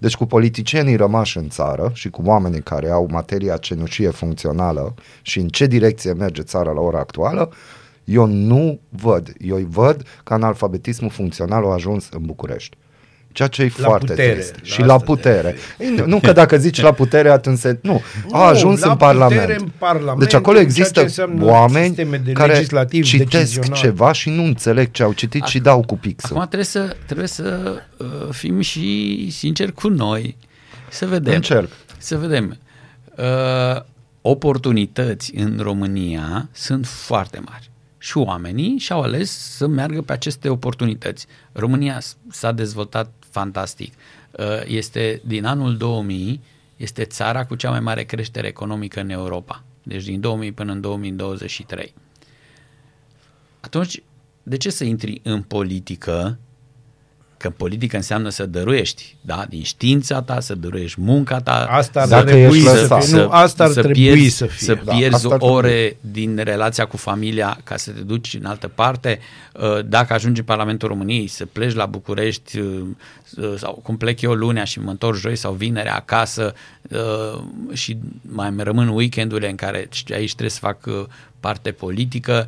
Deci cu politicienii rămași în țară și cu oamenii care au materia cenușie funcțională și în ce direcție merge țara la ora actuală, eu nu văd. Eu îi văd că analfabetismul funcțional a ajuns în București. Ceea ce e La foarte putere, trist. la și asta la te putere. Nu, nu că dacă zici la putere, atunci se... Nu, Nu, a ajuns la în putere Parlament. în Parlament, Deci acolo ceea există ce înseamnă oameni sisteme de care legislativ, citesc decizional. ceva și nu înțeleg ce au citit și dau cu pixul. Acum trebuie să, trebuie să uh, fim și sinceri cu noi. Să vedem. Încerc. Să vedem. Uh, oportunități în România sunt foarte mari. Și oamenii și-au ales să meargă pe aceste oportunități. România s- s-a dezvoltat fantastic. Uh, este din anul 2000, este țara cu cea mai mare creștere economică în Europa. Deci din 2000 până în 2023. Atunci, de ce să intri în politică? Că politică înseamnă să dăruiești, da? Din știința ta, să dăruiești munca ta. Asta ar Dacă trebui ești să lăsat. fie. Nu, asta ar trebui pierzi, să fie. Să Da, pierzi asta ar ore din relația cu familia ca să te duci în altă parte. Uh, Dacă ajungi în Parlamentul României, să pleci la București uh, uh, sau cum plec eu lunea și mă întorc joi sau vinere acasă uh, și mai îmi rămân weekendurile în care știi, aici trebuie să fac uh, parte politică.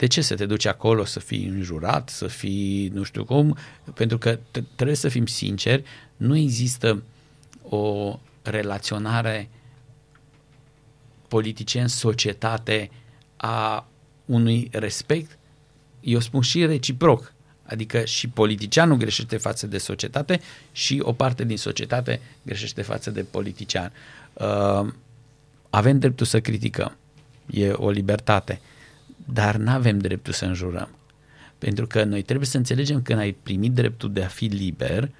Uh, de ce să te duci acolo să fii înjurat, să fii nu știu cum? Pentru că t- trebuie să fim sinceri, nu există o relaționare politician-societate a unui respect, eu spun și reciproc, adică și politicianul greșește față de societate și o parte din societate greșește față de politician. Uh, avem dreptul să criticăm, e o libertate, dar nu avem dreptul să înjurăm. Pentru că noi trebuie să înțelegem că când ai primit dreptul de a fi liber,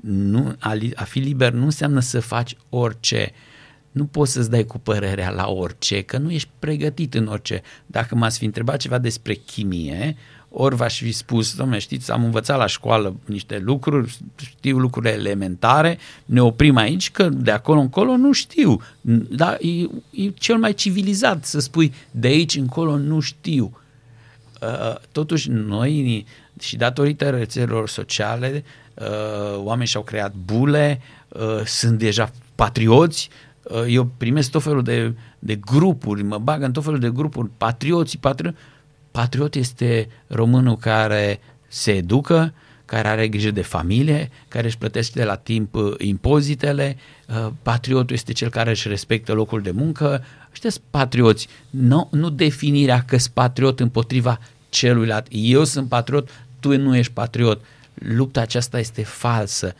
nu, a, li- a fi liber nu înseamnă să faci orice. Nu poți să-ți dai cu părerea la orice, că nu ești pregătit în orice. Dacă m-ați fi întrebat ceva despre chimie, ori v-aș fi spus, domnule, știți, am învățat la școală niște lucruri, știu lucrurile elementare, ne oprim aici, că de acolo încolo nu știu. Dar e, e cel mai civilizat să spui, de aici încolo nu știu. Uh, totuși noi și datorită rețelelor sociale uh, oameni și-au creat bule, uh, sunt deja patrioți, uh, eu primesc tot felul de, de grupuri, mă bag în tot felul de grupuri, patrioții, patriot. Patriot este românul care se educă, care are grijă de familie, care își plătește la timp uh, impozitele, uh, patriotul este cel care își respectă locul de muncă, ăștia sunt patrioți, nu, nu definirea că sunt patriot împotriva celuilalt. Eu sunt patriot, tu nu ești patriot. Lupta aceasta este falsă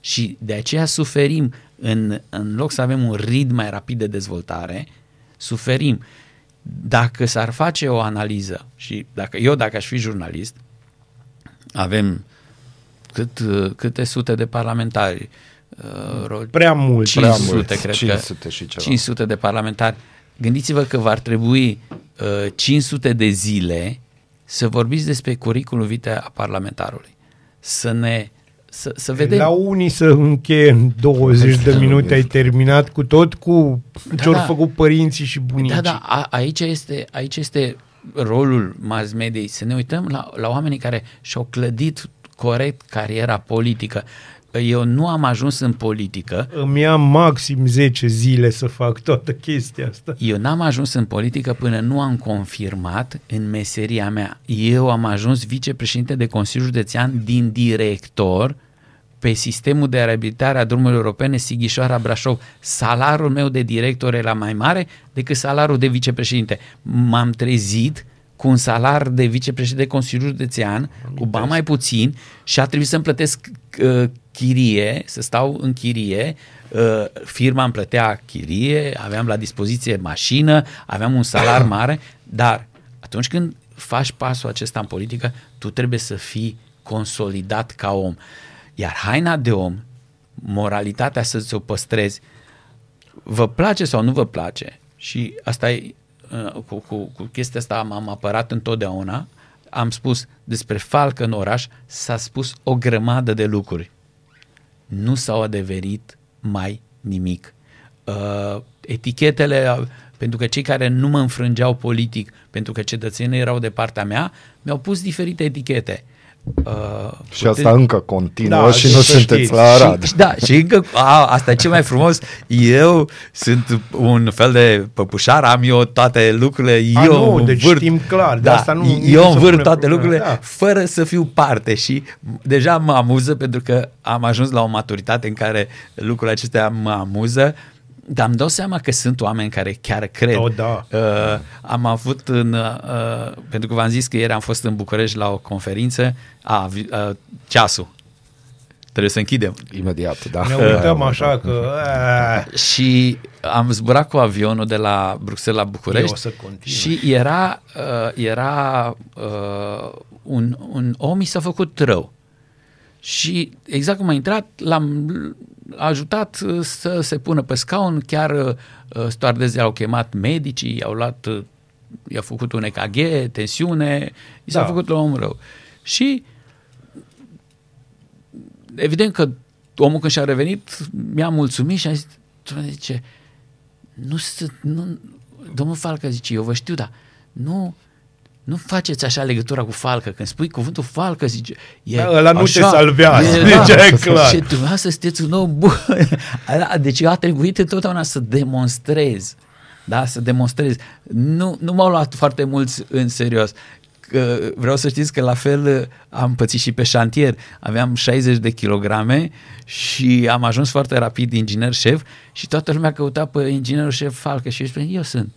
și de aceea suferim în, în loc să avem un ritm mai rapid de dezvoltare, suferim. Dacă s-ar face o analiză și dacă eu, dacă aș fi jurnalist, avem cât, câte sute de parlamentari, uh, Prea mult. 500, Prea mult, cred 500 că. și ceva. 500 de parlamentari. Gândiți-vă că v-ar trebui uh, 500 de zile să vorbiți despre curiculul vitae a parlamentarului. Să ne să, să vedem. La unii să încheie în 20 de minute, ai terminat cu tot cu Da, ce-au da. făcut părinții și bunicii. Da, da, a, aici este, aici este rolul mass mediei, să ne uităm la, la oamenii care și-au clădit corect cariera politică. Eu nu am ajuns în politică Îmi ia maxim 10 zile să fac toată chestia asta. Eu n-am ajuns în politică până nu am confirmat în meseria mea. Eu am ajuns vicepreședinte de Consiliul Județean din director pe sistemul de reabilitare a drumurilor europene Sighișoara Brașov. Salariul meu de director era mai mare decât salariul de vicepreședinte. M-am trezit cu un salar de vicepreședinte de Consiliul Județean, cu bani mai puțin și a trebuit să-mi plătesc uh, chirie, să stau în chirie, uh, firma îmi plătea chirie, aveam la dispoziție mașină, aveam un salar mare, dar atunci când faci pasul acesta în politică, tu trebuie să fii consolidat ca om. Iar haina de om, moralitatea să ți-o păstrezi, vă place sau nu vă place, și asta e, uh, cu, cu, cu chestia asta m-am apărat întotdeauna, am spus despre falcă în oraș, s-a spus o grămadă de lucruri. Nu s-au adeverit mai nimic. Uh, etichetele, uh, pentru că cei care nu mă înfrângeau politic, pentru că cetățenii erau de partea mea, mi-au pus diferite etichete. Uh, Și asta încă continuă Da, și nu să sunteți știți. la Arad. și, da, și încă, a, asta e ce mai frumos, eu sunt un fel de păpușar, am eu toate lucrurile, A, eu nu, deci învârt, știm clar, de da, asta nu- nu eu se învârt pune toate problema, lucrurile da. fără să fiu parte și deja mă amuză pentru că am ajuns la o maturitate în care lucrurile acestea mă amuză, dar îmi dau seama că sunt oameni care chiar cred. Oh, da. Uh, am avut în, uh, pentru că v-am zis că ieri am fost în București la o conferință, a, vi- uh, ceasul. Trebuie să închidem. Imediat, da. Ne uităm așa că... a, Și am zburat cu avionul de la Bruxelles la Eu București o să continui. și era, uh, era uh, un, un om mi s-a făcut rău. Și exact cum a intrat, l-am ajutat uh, să se pună pe scaun, chiar uh, stoardezii au chemat medicii, i-au luat, uh, i-au făcut un EKG, tensiune, i s-a Da. făcut la om rău. Și evident că omul când și-a revenit mi-a mulțumit și a zis, "Doamne, zice, nu, sunt, nu, domnul Falcă zice, eu vă știu, dar nu, nu faceți așa legătura cu Falcă. Când spui cuvântul Falcă, zice, e Da, ăla nu te așa, salvează, e, deci da, e clar. Și dumneavoastră sunteți un om bun. Deci eu a trebuit întotdeauna să demonstrez. Da, să demonstrez. Nu, nu m-au luat foarte mulți în serios. Că vreau să știți că la fel am pățit și pe șantier. Aveam 60 de kilograme și am ajuns foarte rapid inginer șef și toată lumea căuta pe inginerul șef Falcă și eu spuneam, eu sunt.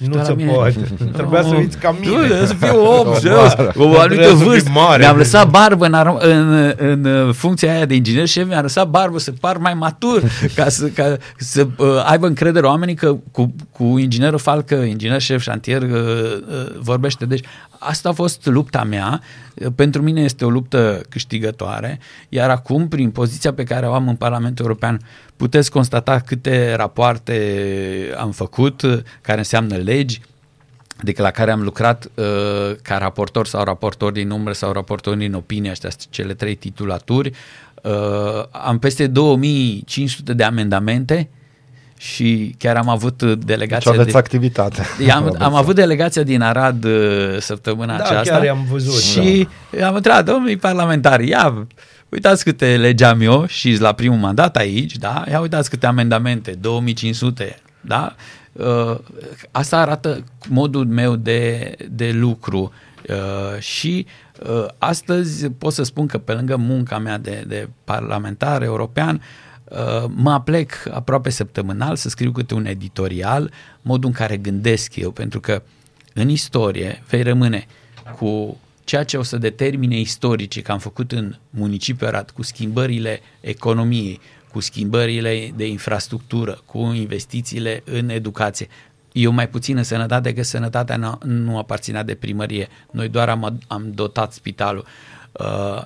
Și Nu tu la se mine- poate. Trebuia să Nu. fiți ca mine. Nu, trebuie să fiu om, O serios, bară. cu o anumită Trebuia să fii vârstă. mare. Mi-am lăsat barbă în, ar- în, în funcția aia de inginer șef, mi-am lăsat barbă să par mai matur, ca să, ca să uh, aibă încredere oamenii că cu, cu inginerul Falcă, inginer șef șantier, uh, uh, vorbește. Deci asta a fost lupta mea. Uh, Pentru mine este o luptă câștigătoare, iar acum, prin poziția pe care o am în Parlamentul European, puteți constata câte rapoarte am făcut, uh, care înseamnă legi, adică la care am lucrat uh, ca raportor sau raportor din umbră sau raportor din opinie, astea sunt cele trei titulaturi. Uh, am peste 2500 de amendamente și chiar am avut uh, Deci delegația aveți de... activitate. Am, am avut delegația din Arad uh, săptămâna Da, aceasta chiar i-am văzut, și am întrebat, domnului parlamentar, ia, uitați câte legeam eu și la primul mandat aici, da, ia uitați câte amendamente, 2500, da, uh, asta arată modul meu de, de lucru. Uh, și uh, astăzi pot să spun că pe lângă munca mea de, de parlamentar european, Uh, mă aplec aproape săptămânal să scriu câte un editorial, modul în care gândesc eu, pentru că în istorie vei rămâne cu ceea ce o să determine istoricii că am făcut în municipiul Arad, cu schimbările economiei, cu schimbările de infrastructură, cu investițiile în educație. Eu mai puțin în sănătate, că sănătatea nu, nu aparținea de primărie. Noi doar am, am dotat spitalul. Uh,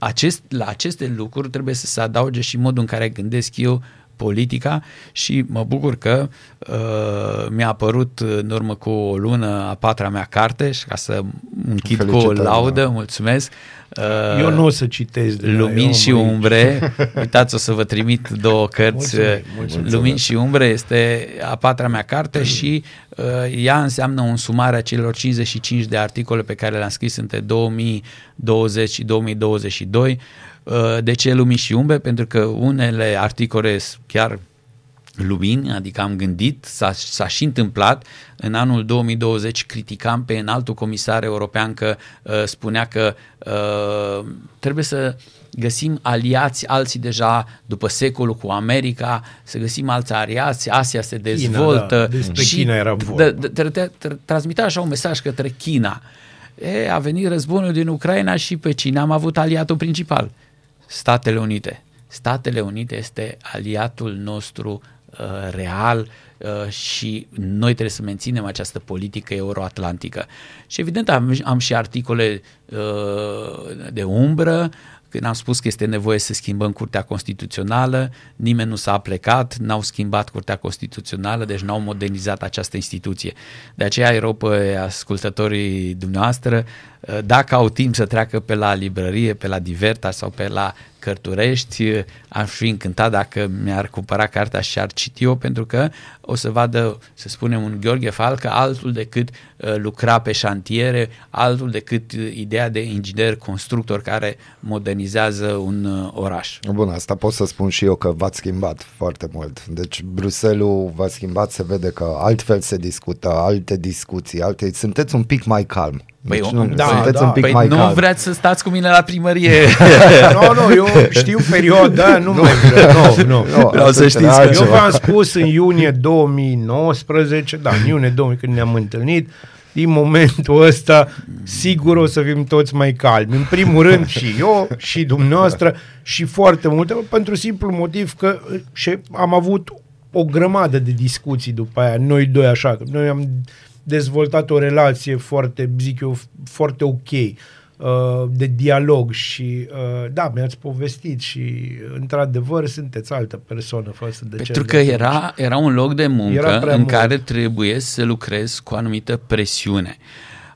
acest, la aceste lucruri trebuie să se adauge și modul în care gândesc eu politica și mă bucur că uh, mi-a apărut în urmă cu o lună a patra mea carte și ca să închid cu o Felicitări, laudă, da. mulțumesc. Uh, Eu nu o să citesc. de la Lumini eu, și mă, umbre. Uitați, o să vă trimit două cărți. Mulțumim, mulțumim. Lumini și umbre este a patra mea carte și uh, ea înseamnă un sumare a celor 55 de articole pe care le-am scris între 2020 și 2022 Uh, De ce lumini și umbre? Pentru că unele articole sunt chiar lumini, adică am gândit, s-a, s-a și întâmplat, în anul 2020 criticam pe înaltul comisar european că uh, spunea că uh, trebuie să găsim aliați, alții deja după secolul cu America, să găsim alți aliați, Asia se dezvoltă. da, despre China era vorba. de- de- tra- tra- transmitea așa un mesaj către China. E, a venit războiul din Ucraina și pe cine am avut aliatul principal? Statele Unite. Statele Unite este aliatul nostru uh, real uh, și noi trebuie să menținem această politică euroatlantică. Și evident am, am și articole uh, de umbră, când am spus că este nevoie să schimbăm Curtea Constituțională, nimeni nu s-a plecat, n-au schimbat Curtea Constituțională, deci n-au modernizat această instituție. De aceea îi rog pe ascultătorii dumneavoastră, uh, dacă au timp să treacă pe la librărie, pe la Diverta sau pe la Cărturești, uh, aș fi încântat dacă mi-ar cumpăra cartea și ar citi-o, pentru că o să vadă, să spunem, un Gheorghe Falcă altul decât uh, lucra pe șantiere, altul decât uh, ideea de inginer constructor care modernizează un uh, oraș. Bun, asta pot să spun și eu că v-ați schimbat foarte mult. Deci Bruselul v-a schimbat, se vede că altfel se discută, alte discuții, alte... Sunteți un pic mai calm. Deci Păi, nu, da, sunteți da. un pic Păi mai nu calm. vreți să stați cu mine la primărie. Nu, nu, eu știu perioada, nu mai vreau. Nu, nu. Nu, Vreau să asta știți era că- Eu altceva. v-am spus în iunie 2019, da, în iunie 2000 când ne-am întâlnit, din momentul ăsta, sigur o să fim toți mai calmi. În primul rând și eu, și dumneavoastră, și foarte multe, pentru simplu motiv că și am avut o grămadă de discuții după aia, noi doi așa, că noi am dezvoltat o relație foarte, zic eu, foarte ok uh, de dialog și uh, da, mi-ați povestit și într-adevăr sunteți altă persoană față de Pentru cel că de atunci. era, era un loc de muncă Era prea în mult. care trebuie să lucrezi cu o anumită presiune.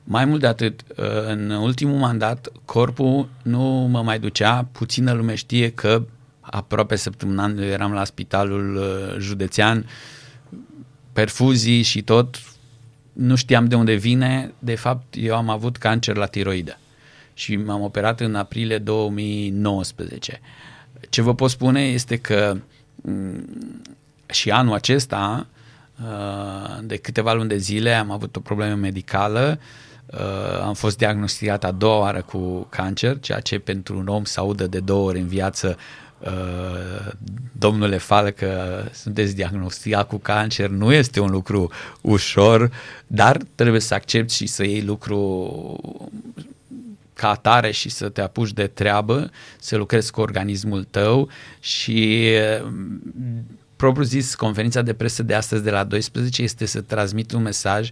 Mai mult de atât, în ultimul mandat, corpul nu mă mai ducea, puțină lume știe că aproape săptămânal eram la spitalul uh, județean, perfuzii și tot, nu știam de unde vine, de fapt eu am avut cancer la tiroidă și m-am operat în aprilie 2019. Ce vă pot spune este că m, și anul acesta, uh, de câteva luni de zile, am avut o problemă medicală, uh, am fost diagnosticat a doua oară cu cancer, ceea ce pentru un om să audă de două ori în viață Uh, domnule Falcă, sunteți diagnosticat cu cancer, nu este un lucru ușor, dar trebuie să accepti și să iei lucru ca atare și să te apuci de treabă, să lucrezi cu organismul tău și propriu zis, conferința de presă de astăzi de la 12 este să transmit un mesaj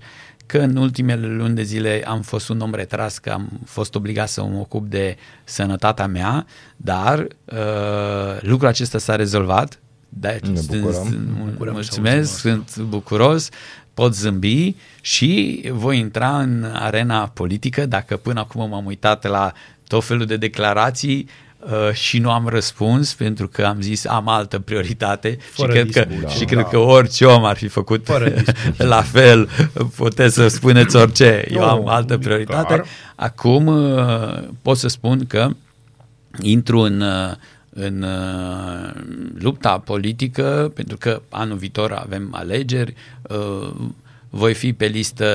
că în ultimele luni de zile am fost un om retras, că am fost obligat să mă ocup de sănătatea mea, dar uh, lucrul acesta s-a rezolvat. Deci, Ne bucurăm. sunt- Bucurăm să mulțumesc, auzim sunt bucuros, pot zâmbi și voi intra în arena politică, dacă până acum m-am uitat la tot felul de declarații uh, și nu am răspuns pentru că am zis am altă prioritate Fără și cred, că, discuție, și da. cred că orice om ar fi făcut Fără discuție. la fel, puteți să spuneți orice, eu Nu, am altă prioritate. clar. Acum uh, pot să spun că intru în, uh, în uh, lupta politică, pentru că anul viitor avem alegeri, uh, voi fi pe listă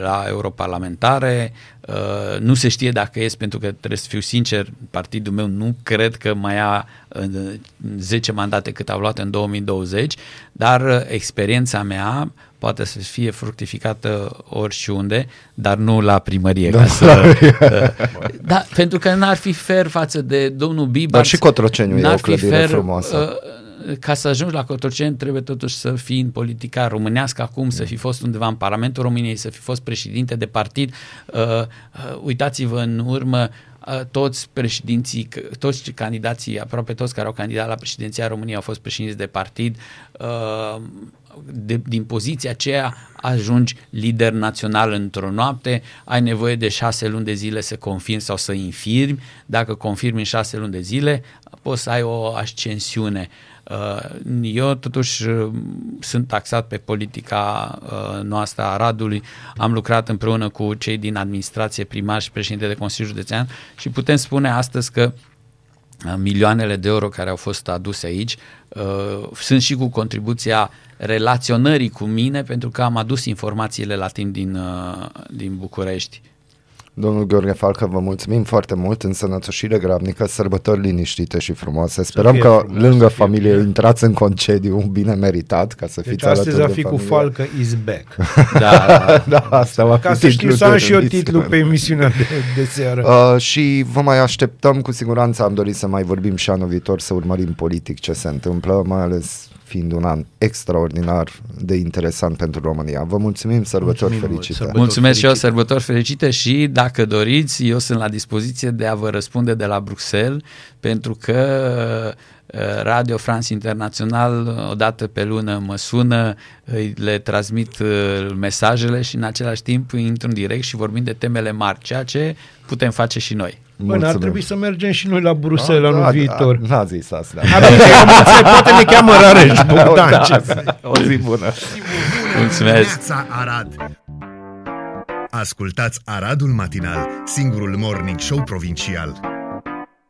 la europarlamentare, uh, nu se știe dacă ies, pentru că trebuie să fiu sincer, partidul meu nu cred că mai ia uh, 10 mandate cât au luat în 2020, dar uh, experiența mea poate să fie fructificată oriunde, dar nu la primărie. Ca să, uh, da, pentru că n-ar fi fair față de domnul Biba. Dar și Cotroceniu e n-ar o fi clădire fair, frumoasă. uh, ca să ajungi la Cotroceni trebuie totuși să fii în politica românească acum, să fi fost undeva în Parlamentul României, să fi fost președinte de partid. Uh, uh, uitați-vă în urmă uh, toți președinții, c- toți candidații, aproape toți care au candidat la președinția României au fost președinți de partid. Uh, de, din poziția aceea ajungi lider național într-o noapte, ai nevoie de șase luni de zile să confirmi sau să infirmi. Dacă confirmi în șase luni de zile, poți să ai o ascensiune. Uh, Eu totuși uh, sunt taxat pe politica uh, noastră a Radului, am lucrat împreună cu cei din administrație primar și președinte de Consiliul Județean și putem spune astăzi că uh, milioanele de euro care au fost aduse aici uh, sunt și cu contribuția relaționării cu mine pentru că am adus informațiile la timp din, uh, din București. Domnul Gheorghe Falcă, vă mulțumim foarte mult în sănătoșire grabnică, sărbători liniștite și frumoase. Sperăm fie că frumos, lângă să fie familie bine. intrați în concediu bine meritat ca să Deci fiți alături astăzi a de fi cu familie. falcă is back. Da, da, asta va Ca fi să știu titlul să am de și eu emisiune. titlul pe emisiunea de, de seară. Uh, și vă mai așteptăm cu siguranță, am dorit să mai vorbim și anul viitor, să urmărim politic ce se întâmplă, mai ales fiind un an extraordinar de interesant pentru România. Vă mulțumim, sărbători Mulțumim mult, fericite! sărbători. Mulțumesc și eu, fericite. sărbători fericite și dacă doriți, eu sunt la dispoziție de a vă răspunde de la Bruxelles, pentru că uh, Radio France Internațional odată pe lună mă sună, îi- le transmit uh, mesajele și în același timp intru în direct și vorbim de temele mari, ceea ce putem face și noi. Bă, ar Mulțumim. trebui să mergem și noi la Bruxelles Da, anul da, viitor. Da, n-a zis asta. Abia că mulțumesc, poate ne cheamă Rareș Bogdan. Da, ce- o zi bună! Mulțumesc! Dimineața Arad. Ascultați Aradul Matinal, singurul morning show provincial.